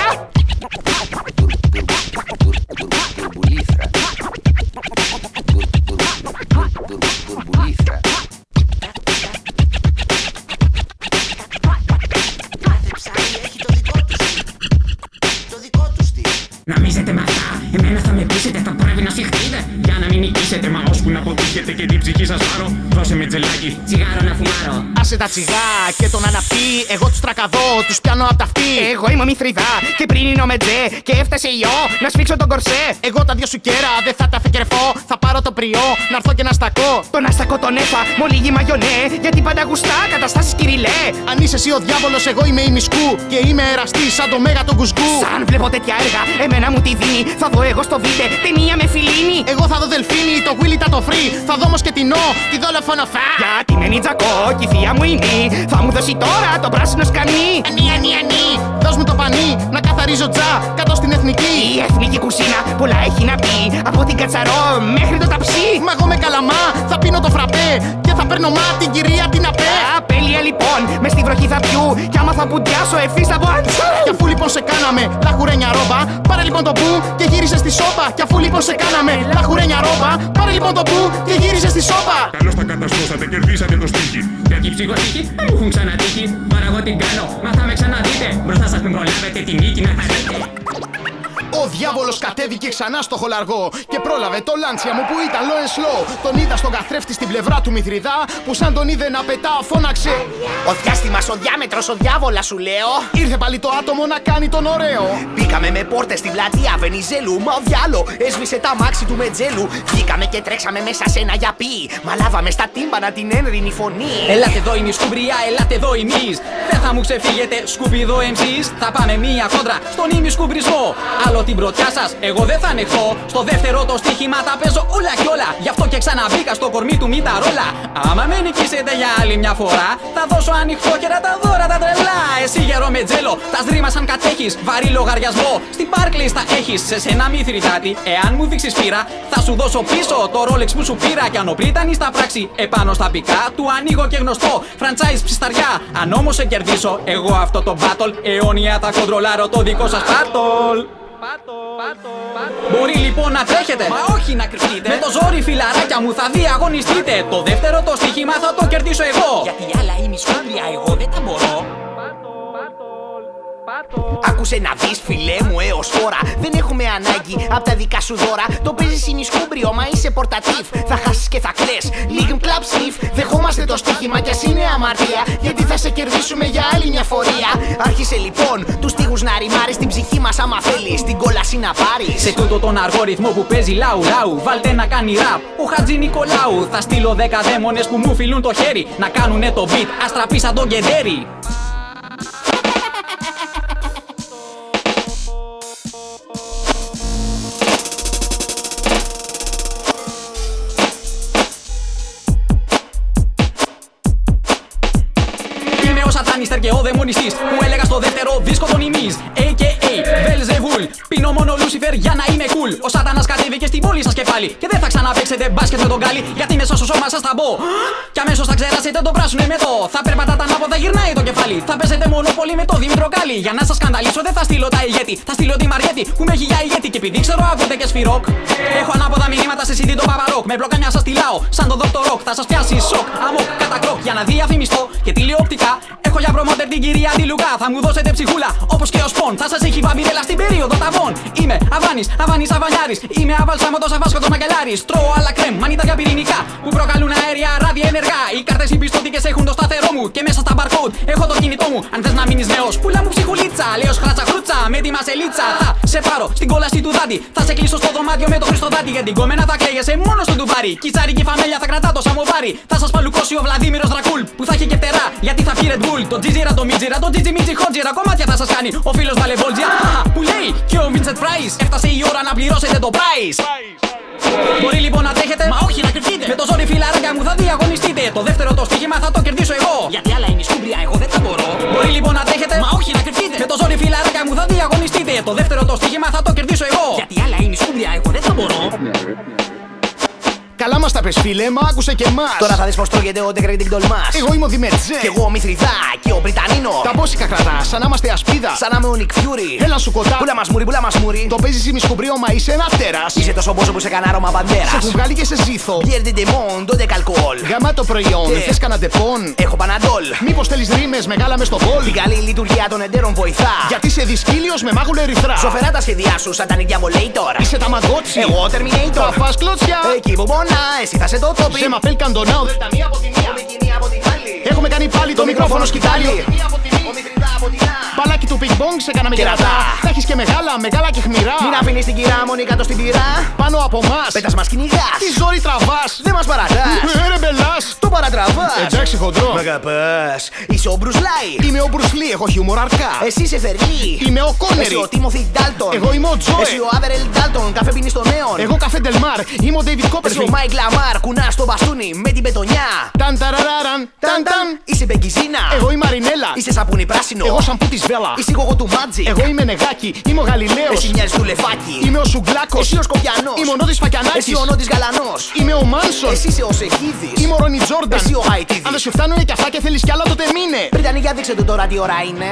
Νομίζετε με αυτά, εμένα θα με πείσετε, θα πρέπει να συχτείτε Για να μην νικήσετε, μα ώσπου να αποτύχετε και την ψυχή σας πάρω. Δώσε με τζελάκι, τσιγάρο να φουμάρω. Άσε τα τσιγά και τον αναπτύ. Εγώ τους τρακαδώ, τους πιάνω απ' τα αυτή. Εγώ είμαι ο Μηθριδά και πριν είναι ο Μετζέ και έφτασε η ιό να σφίξω τον κορσέ. Εγώ τα δυο σου κέρα δεν θα τα φεκερφώ. Θα πάρω το πριό, να έρθω και να στακώ. Τον αστακό τον έφα, με λίγη μαγιονέ. Γιατί πάντα γουστά, καταστάσεις κυριλέ. Αν είσαι εσύ ο διάβολος, εγώ είμαι η μισκού. Και είμαι εραστή σαν το μέγα τον κουσκού. Σαν βλέπω τέτοια έργα, εμένα μου τη δίνει. Θα δω εγώ στο βίτε, ταινία με φιλίνη. Εγώ θα δω δελφίνι, το Willy τα το free. Θα δω όμως και την ο, τη δόλοφονο φα. Γιατί με νιτζακό και η θεία μου είναι. Θα μου δώσει τώρα το πράσινο σκανί. Ανί, ανί, ανί. Δώσ' μου το πανί, να καθαρίζω τζα κάτω στην εθνική. Η εθνική κουζίνα πολλά έχει να πει. Από την κατσαρό μέχρι το ταψί. Μα εγώ με καλαμά θα πίνω το φραπέ. Και θα παίρνω μα την κυρία την απέ. Απέλεια λοιπόν, με στη βροχή θα πιού. Κι άμα θα πουντιάσω ευθύς θα πω Κι αφού λοιπόν σε κάναμε λαχουρένια ρόμπα, πάρε λοιπόν το που και γύρισε στη σόπα. Κι αφού λοιπόν σε κάναμε λαχουρένια ρόμπα, πάρε λοιπόν το που και γύρισε στη σόπα. Καλώς τα καταστρώσατε, κερδίσατε το στίχη. Γιατί η ψυχοθήκη δεν μου έχουν ξανατύχει. Μα εγώ την κάνω, μα θα με ξαναδείτε. Μπροστά σας μην προλάβετε τη νίκη να θα δείτε. Ο διάβολος κατέβηκε ξανά στο χολαργό και πρόλαβε το λάντσια μου που ήταν low and slow. Τον είδα στον καθρέφτη στην πλευρά του Μηθριδά που σαν τον είδε να πετά φώναξε. Ο διάστημας, ο διάμετρος, ο διάβολας σου λέω. Ήρθε πάλι το άτομο να κάνει τον ωραίο. Μπήκαμε με πόρτες στην πλατεία Βενιζέλου. Μα ο διάλο έσβησε τα μάξι του Μετζέλου. Βγήκαμε και τρέξαμε μέσα σε ένα γιαπί. Μα λάβαμε στα τύμπανα την ένρινη φωνή. Ελάτε εδώ η σκουμπριά, ελάτε εδώ εμεί. Δεν θα μου ξεφύγετε, σκουπιδό MCs. Θα πάμε μία κόντρα στον ήμι σκουμπρισμό. Άλλο την πρωτιά σας, εγώ δεν θα ανεχθώ. Στο δεύτερο το στοίχημα τα παίζω όλα και όλα. Γι' αυτό και ξαναμπήκα στο κορμί του μη τα ρόλα. Άμα με νικήσετε για άλλη μια φορά, θα δώσω ανοιχτό και τα δώρα τα τρελά. Εσύ γερό με τζέλο, τα σδρήμα σαν κατέχεις. Βαρύ λογαριασμό, στην Barclays τα έχεις. Σε σένα μη θρητάτη, εάν μου δείξεις πείρα, θα σου δώσω πίσω το Rolex που σου πήρα. Κι αν ο Πρίτανη στα πράξη, επάνω στα πικά, του ανοίγω και γνωστό. Franchise ψισταριά, αν όμως σε κερδίσω, εγώ αυτό το battle, αιώνια θα κοντρολάρω το δικό σας battle. Μπορεί λοιπόν να τρέχετε, μα όχι να κρυφτείτε. Με το ζόρι φιλαράκια μου θα διαγωνιστείτε. Το δεύτερο το στοίχημα θα το κερδίσω εγώ. Γιατί άλλα είμαι σκούμπρια, εγώ δεν τα μπορώ. Άκουσε να δεις, φιλέ μου, έως τώρα. Δεν έχουμε ανάγκη από τα δικά σου δώρα. Το παίζεις ημισκούμπριο, μα είσαι πορτατίφ. Θα χάσεις και θα κλε. Λίγμ κλαμπ σνιφ. Δεχόμαστε το στοίχημα κι ας είναι αμαρτία. Γιατί θα σε κερδίσουμε για άλλη μια φορεία. Άρχισε λοιπόν τους τείχου να ρημάρεις την ψυχή μας άμα θέλεις. Την κόλαση να πάρεις. Σε τούτο τον αργό ρυθμό που παίζει λαου λαου, βάλτε να κάνει ραπ. Ο Χατζη Νικολάου θα στείλω δέκα δαίμονες που μου φιλούν το χέρι. Να κάνουνε το beat, αστραπή σαν τον κεντέρι. Δαιμονιστής που έλεγα στο δεύτερο δίσκο των ημείς A.K.A. Velzevul Πίνω μόνο Lucifer για να είμαι cool. Ο σατάνας κατέβηκε στην πόλη σας και πάλι Και δεν θα ξαναπαίξετε μπάσκετ με τον Γκάλι Γιατί μέσα στο σώμα σας θα μπω. Κι αμέσως θα ξεράσετε το πράσινο εμετό. Θα περπατάτε ανάποδα γυρνάει το κεφάλι. Θα παίζετε μόνο πολύ με το Δήμητρο Γκάλι. Για να σας σκανδαλίσω δεν θα στείλω τα ηγέτη. Θα στείλω τη Μαριέτη που με έχει για ηγέτη. Και επειδή ξέρω ακούτε και σφυρόκ. Έχω ανάποδα μηνύματα σε CD το παπαρόκ. Με μπλοκάνια σας τυλάω. Σαν το Dr. Rock Θα σας πιάσει σοκ, αμοκ, κατά κροκ Για να διαφημιστώ. Και τηλεοπτικά Έχω για προμότερ την κυρία τη Λουκά. Θα μου δώσετε ψυχούλα όπως και ο Σπον. Θα σας έχει βαμπυρέλα στην περίοδο ταβών Είμαι Αβάνης, Αβάνης Αβανιάρης Είμαι αβαλσάμωτος αβάσκοτος Μακελάρης Τρώω άλλα κρέμ, μανίτα για πυρηνικά Που προκαλούν αέρια ράδια ενεργά. Οι κάρτες οι πιστωτικές έχουν το σταθερό μου Και μέσα στα barcode έχω το κινητό μου. Αν θες να μείνεις νέος, πουλά μου ψυχουλίτσα. Λέω χράτσα χρούτσα με τη μασελίτσα Θα σε πάρω στην κόλαση του δάντη. Θα σε κλείσω στο δωμάτιο με το Χριστοδάτη Για την κομμένα θα κλαίγεσαι μόνος στο ντουβάρι Κιτσάρικη φαμέλια θα κρατά το σαμοβάρι Θα σας παλουκώσει ο Βλαδίμηρος Δρακούλ Που θα έχει και φτερά γιατί θα πιει Red Bull Το τζιτζίρα το μιτζίρα το τζιτζι μιτζι χότζιρα Κομμάτια θα σας κάνει ο φίλος Βαλεβόλτζια Που λέει και ο Vincent Price Έφτασε η ώρα να πληρώσετε το price Μπορεί λοιπόν να τρέχετε, μα όχι να κρυφτείτε. Με το ζόρι φιλαράκια μου θα διαγωνιστείτε. Το δεύτερο το στοίχημα θα το κερδίσω εγώ. Γιατί άλλα είναι η σκούμπρια, εγώ δεν τα μπορώ. Μπορεί λοιπόν να τρέχετε, μα όχι να κρυφτείτε. Με το ζόρι φιλαράκια μου θα διαγωνιστείτε. Το δεύτερο το στοίχημα θα το κερδίσω εγώ. Γιατί άλλα είναι η σκούμπρια, εγώ δεν τα μπορώ. Καλά μας τα πες, φίλε, μα άκουσε και εμάς. Τώρα θα δεις πως τρώγεται ο Ντεγκρέγκ την τολμά. Εγώ είμαι ο Δημετζέ. Και εγώ ο Μηθριδά και ο Βρυτανίνο. Τα μπόσικα κρατά, σαν να είμαστε ασπίδα. Σαν να είμαι ο Νικ Φιούρι. Έλα σου κοντά. Πούλα μας μουρι, πούλα μας μουρι. Το παίζεις ημισκουμπρίο, μα είσαι ένα τέρα. Είσαι τόσο πόσο που σε κανάρο μα μπαντέρα. Σε έχουν βγάλει και σε ζήθο. Πιέρντε ντεμόν, τότε καλκόλ. Γαμά το προϊόν, Και- θες κανένα ντεπών. Έχω παναντόλ. Μήπως θέλεις ρήμες μεγάλα μες στο μπολ. Την καλή λειτουργία των εντέρων βοηθά. Γιατί είσαι δυσκύλιος με μάγουλο ερυθρά. Ζωφερά τα σχέδιά σου, σαν τα νidιά τώρα. Είσαι τα μαγκότσι. Εγώ Terminator. Τα φας κλωτσιά. Εκεί που πονά, εσύ θα σε το τόπι. Σε μαπέλ καντονάω, δεν τα μία από τη μία. Ομικινή από την άλλη. Έχουμε κάνει πάλι το μικρόφωνο σκητάλιο. Μία από τη μία. Ομικριτά από την άλλη. Μπαλάκι του ping pong σε κάναμε Κερατά. κερατά. Θα έχεις και μεγάλα, μεγάλα και χμηρά. Μην αφήνεις την κυρά μόνη κάτω στην πυρά. Πάνω από εμά. Πέτας μας κυνηγάς. Τι ζόρι τραβάς. Δεν μας παρατάς. Ε, ρε μπελάς. Το παρατραβάς. Εντάξει, χοντρό. Μ' αγαπάς. Είσαι ο Μπρους Λάι. Είμαι ο Μπρουσλί, έχω χιούμορ αρκά. Εσύ είσαι Φερλί. Είμαι ο Κόνερι. Εσύ ο Τίμωθη Ντάλτον. Εγώ είμαι ο Τζόε. Εσύ ο Άβερελ Ντάλτον. Καφέ πίνεις στο νέον. Εγώ καφέ Ντελμάρ, είμαι ο David Εσύ ο Copperfield. Μάικ Λαμάρ. Κουνά στο μπαστούνι με την πετονιά. Ταν ταραραραν, ταν ταν. Είσαι μπεγκιζίνα. Εγώ είμαι Μαρινέλα. Είσαι σαπούνι πράσινο. Εγώ σαμπού τη Βέλα. Είσαι εγώ του Μάτζι. Εγώ είμαι νεγάκι, είμαι ο Γαλιλαίος. Εσύ μοιάζεις του λεφάκι. Είμαι ο Σουγκλάκο. Εσύ ο Σκοπιανός. Είμαι ο Νότι Φακιανάκης. Εσύ ο Νότι Γαλανός. Είμαι ο Μάνσον. Εσύ είσαι ο Σεχίδης. Είμαι ο Ρόνι Τζόρνταν. Εσύ ο Χαϊτίδη. Αν δεν σου φτάνουνε κι αυτά και θέλεις κι άλλα, τότε μείνε. Βρυτανία, δείξε του τώρα τι ώρα είναι.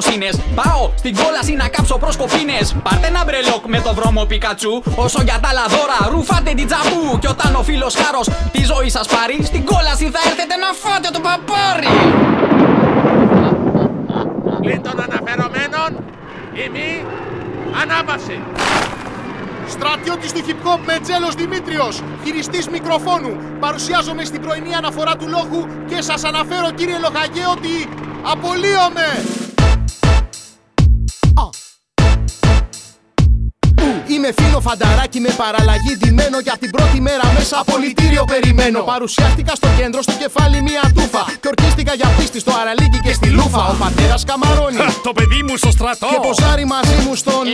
Καλοσύνε. Πάω στην κόλαση να κάψω προσκοπίνες. Πάρτε ένα μπρελόκ με το βρώμο Πικατσού. Όσο για τα άλλα δώρα, ρουφάτε την τζαμπού. Και όταν ο φίλος χάρος τη ζωή σας πάρει, στην κόλαση θα έρθετε να φάτε το παπάρι. Πλην των αναφερομένων, ημί ανάβαση. Στρατιώτης του hip hop Μετζέλος Δημήτριος, χειριστής μικροφόνου. Παρουσιάζομαι στην πρωινή αναφορά του λόγου και σας αναφέρω κύριε Λοχαγέ ότι απολύομαι. Φανταράκι με παραλλαγή ντυμένο για την πρώτη μέρα μέσα απολυτήριο περιμένω. Παρουσιάστηκα στο κέντρο, στο κεφάλι μία τούφα. Και ορκίστηκα για πίστη στο αραλίκι και στη λούφα. Ο πατέρας καμαρώνει. Το παιδί μου στο στρατό. Και ποζάρι μαζί μου στον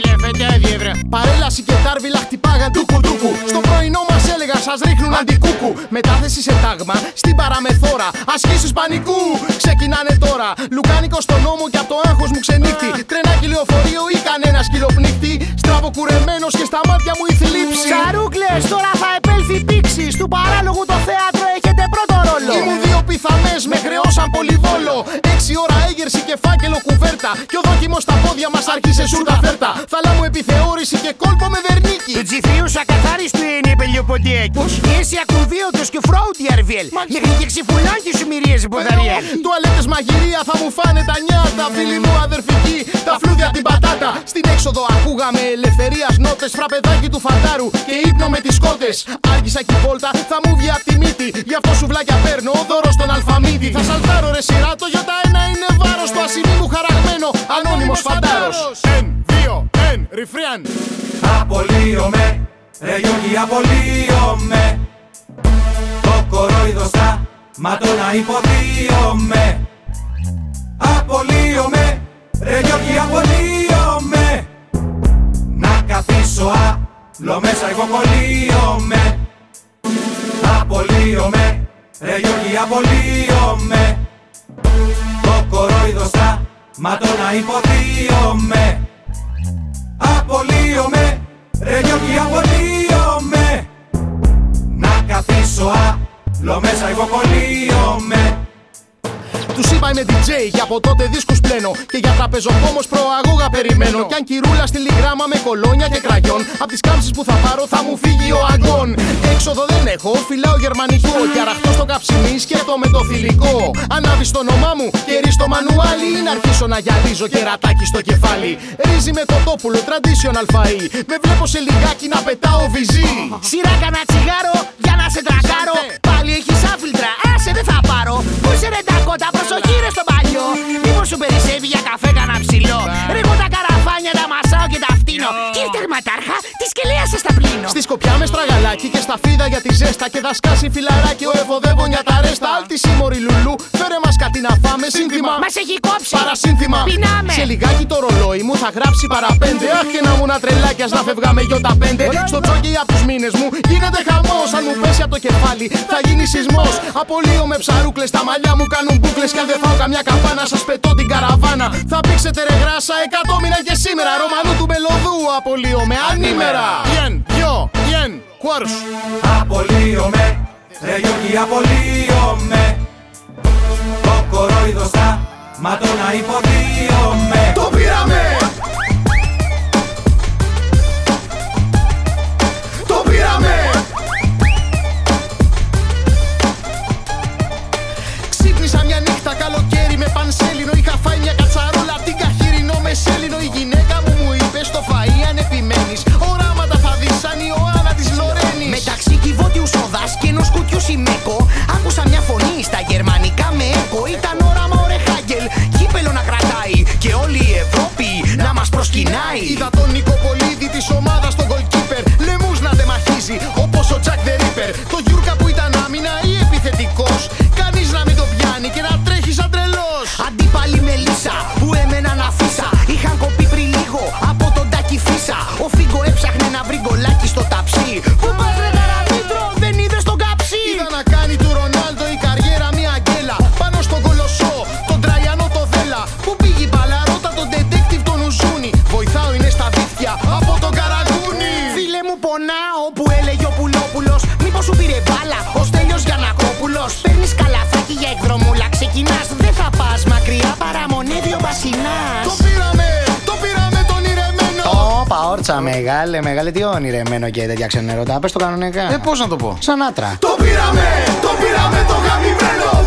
Παρέλαση και τάρβιλα χτυπάγαν τούκου τούκου Στο πρωινό μας έλεγαν σας ρίχνουν αντικούκου Μετάθεση σε τάγμα στην παραμεθόρα Ασκήσεις πανικού ξεκινάνε τώρα Λουκάνικο στον νόμο και από το άγχος μου ξενύχτη Τρενάκι λεωφορείο ή κανένας σκυλοπνίχτη Στραβοκουρεμένος και στα μάτια μου η θλίψη Καρούκλες, τώρα θα επέλθει πήξη. Του παράλογου το θέατρο έχετε πρώτο ρόλο. Ήμουν δύο πιθανές, με χρεώσαν πολυβόλο Έξι ώρα έγερση και φάκελο κουβέρτα Και ο δόκιμος στα πόδια μας άρχισε σούρτα φέρτα Θαλά μου επιθεώρηση και κόλπο με βερνίκι Το GPU σου ακαθάριστο είναι η πελιοποντιέκ. Πώς; Εσύ ακουδίωτος και φρόουντι αρβιέλ. Μέχρι και ξυφουλάκι σου μυρίζει ποδαριέλ. Τουαλέτες μαγειρία θα μου φάνε τα νιάτα Φίλοι μου αδερφικοί, τα φλούδια την πατάτα Στην έξοδο ακούγαμε ελευθερίας νότες Φραπεδάκι του φαντάρου και ύπνο με τις σκότες Άργησα και η βόλτα θα μου βγει απ' τη μύτη. Γι' αυτό σουβλάκια παίρνω, δώρο στον αλφαμίτη Θα σαλτάρω ρε σειρά, το γιώτα ένα είναι βάρος. Το ασημί μου χαραγμένο, ανώνυμος φαντάρος. Εν, δύο, εν, ριφριάν. Απολύομαι, ρε Γιώργη απολύομαι. Το κορόιδο στα ματώνα υποδίωμαι Απολύομαι, ρε Γιώργη απολύομαι. Να καθίσω άλλο μέσα εγώ κολλείομαι. Απολύομαι, ρε Γιώργη απολύομαι. Το κορόιδος στα ματώνα υποδίωμαι Απολύομαι, ρε Γιώργη απολύομαι. Να καθίσω άλλο μέσα εγώ κολλείομαι Τους είπα είμαι DJ και από τότε δίσκους πλένω. Και για τραπεζοκόμος προαγούγα περιμένω. Κι αν κυρούλα στείλει γράμμα με κολόνια και κραγιόν. Απ' τις κάμψεις που θα πάρω θα μου φύγει ο αγκών. Έξοδο δεν έχω, φυλάω γερμανικό. Και αραχτώ στο καψιμί σκέφτομαι το θηλυκό. Ανάβεις το όνομά μου και ρίς στο μανουάλι. Ή να αρχίσω να γυαλίζω κερατάκι στο κεφάλι. Ρύζι με κοτόπουλο, traditional φαΐ. Με βλέπω σε λιγάκι να πετάω βυζί. Σειρά κανένα τσιγάρο για να σε τρακάρω. Πάλι έχεις άφιλτρα, άσε δεν θα πάρω. Πού είσαι ρε τα κότα, προσοχή ρε στο παλιό. Μήπως σου περισσεύει για καφέ κανένα ψηλό. Ρίχνω τα καραφάνια, τα μασάω και τα φτύνω. Κύριε τερματάρχα, τη σκελέα σας τα πλύνω. Στη σκοπιά με στραγαλάκι και στα φίδα για τη ζέστα. Και θα σκάσει φιλαράκι ο εφοδεύω για τα ρέστα. Αλτη σύμμορη λουλού, φέρε μας κάτι να φάμε. Σύνθημα. Μας έχει κόψει. Παρασύνθημα. Πεινάμε. Σε λιγάκι το ρολόι μου θα γράψει παραπέντε. Αχ και να μου να τρελάκιας να φευγάμε γιώτα πέντε. Στο τσόκι από τους μήνες μου γίνεται χαμός. Αν μου πέσει από το κεφάλι θα γίνει σεισμός. Απολύω με ψαρούκλες, τα μαλλιά μου κάνουν μπουκλε. Και αν δεν φάω καμιά καπάνα, σας πετώ την καραβάνα. Θα πήξετε ρε γράσα εκατό μήνα και σήμερα. Ρωμανού του μελωδού απολύω με ανήμερα. Yen, yo, yen, κουάρους. Απολύομαι, ρε Γιώργη απολύομαι Το κορόιδο στα ματώνα υποδίωμαι Το πήραμε! Καλοκαίρι με πανσέλινο Είχα φάει μια κατσαρόλα την καχυρινό με σέλινο Η γυναίκα μου μου είπε στο φαΐ αν επιμένεις Οράματα θα δεις σαν η Ιωάννα της Λορένης. Μεταξύ κυβότιου σοδάς και ενός κουτιού σημαίκο Άκουσα μια φωνή στα γερμανικά Ωπα, όρτσα, μεγάλε, μεγάλε, τι όνειρεμένο και τέτοια ξενερώτα. Πες το κανονικά. Ε, πώς να το πω; Σαν άτρα. Το πήραμε, το πήραμε το γαμημένο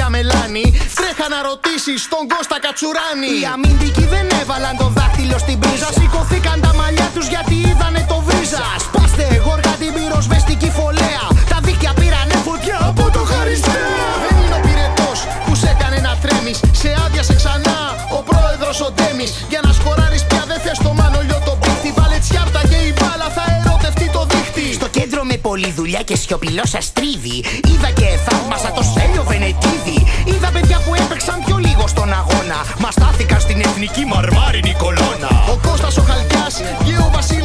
σαν τη σουπιά μελάνη. Τρέχα να ρωτήσεις τον Κώστα Κατσουράνη. Οι αμυντικοί δεν έβαλαν το δάχτυλο στην πρίζα. Σηκωθήκαν τα μαλλιά τους γιατί είδανε το βρίζα. Σπάστε γόργα την πυροσβεστική φωλέα. Τα δίχτυα πήρανε φωτιά από το χαριστέα. Δεν είναι ο πυρετός που σε έκανε να τρέμεις. Σε άδειασε ξανά ο πρόεδρος ο Ντέμις. Για να σκοράρεις πια δεν θες το μανολιό το πίχτη Βάλε τσιάρτα και η μπάλα θα ερωτευτεί το δίχτυ. Στο κέντρο με πολλή δουλειά και σιωπηλό σας τρίβει. Είδα και θαύμασα το Στέλιο λίγο στον αγώνα. Μας στάθηκαν στην εθνική μαρμάρινη κολόνα. Ο Κώστας ο Χαλκιάς και ο Βασίλης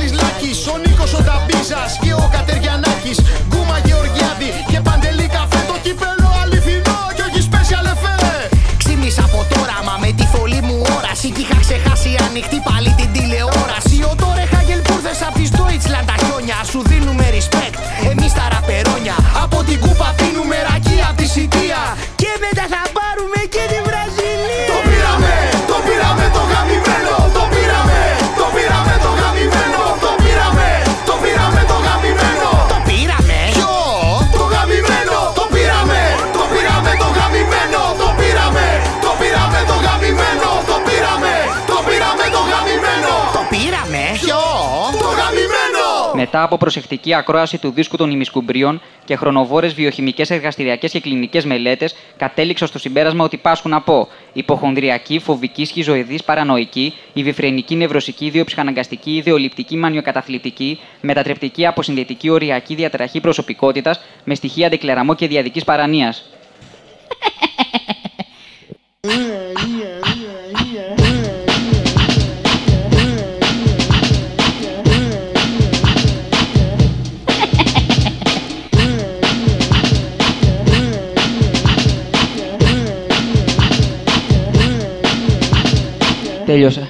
Μετά από προσεκτική ακρόαση του δίσκου των ημισκουμπρίων και χρονοβόρε βιοχημικέ, εργαστηριακέ και κλινικέ μελέτε, κατέληξα στο συμπέρασμα ότι πάσχουν από υποχονδριακή, φοβική, σχιζοειδή, παρανοϊκή, υβηφρενική, νευρωσική, ιδιοψυχαναγκαστική, ιδεολειπτική, μανιοκαταθλιπτική, μετατρεπτική, αποσυνδετική, οριακή διαταραχή προσωπικότητα με στοιχεία αντεκλεραμό και διαδική παρανία. Este, Tellosa.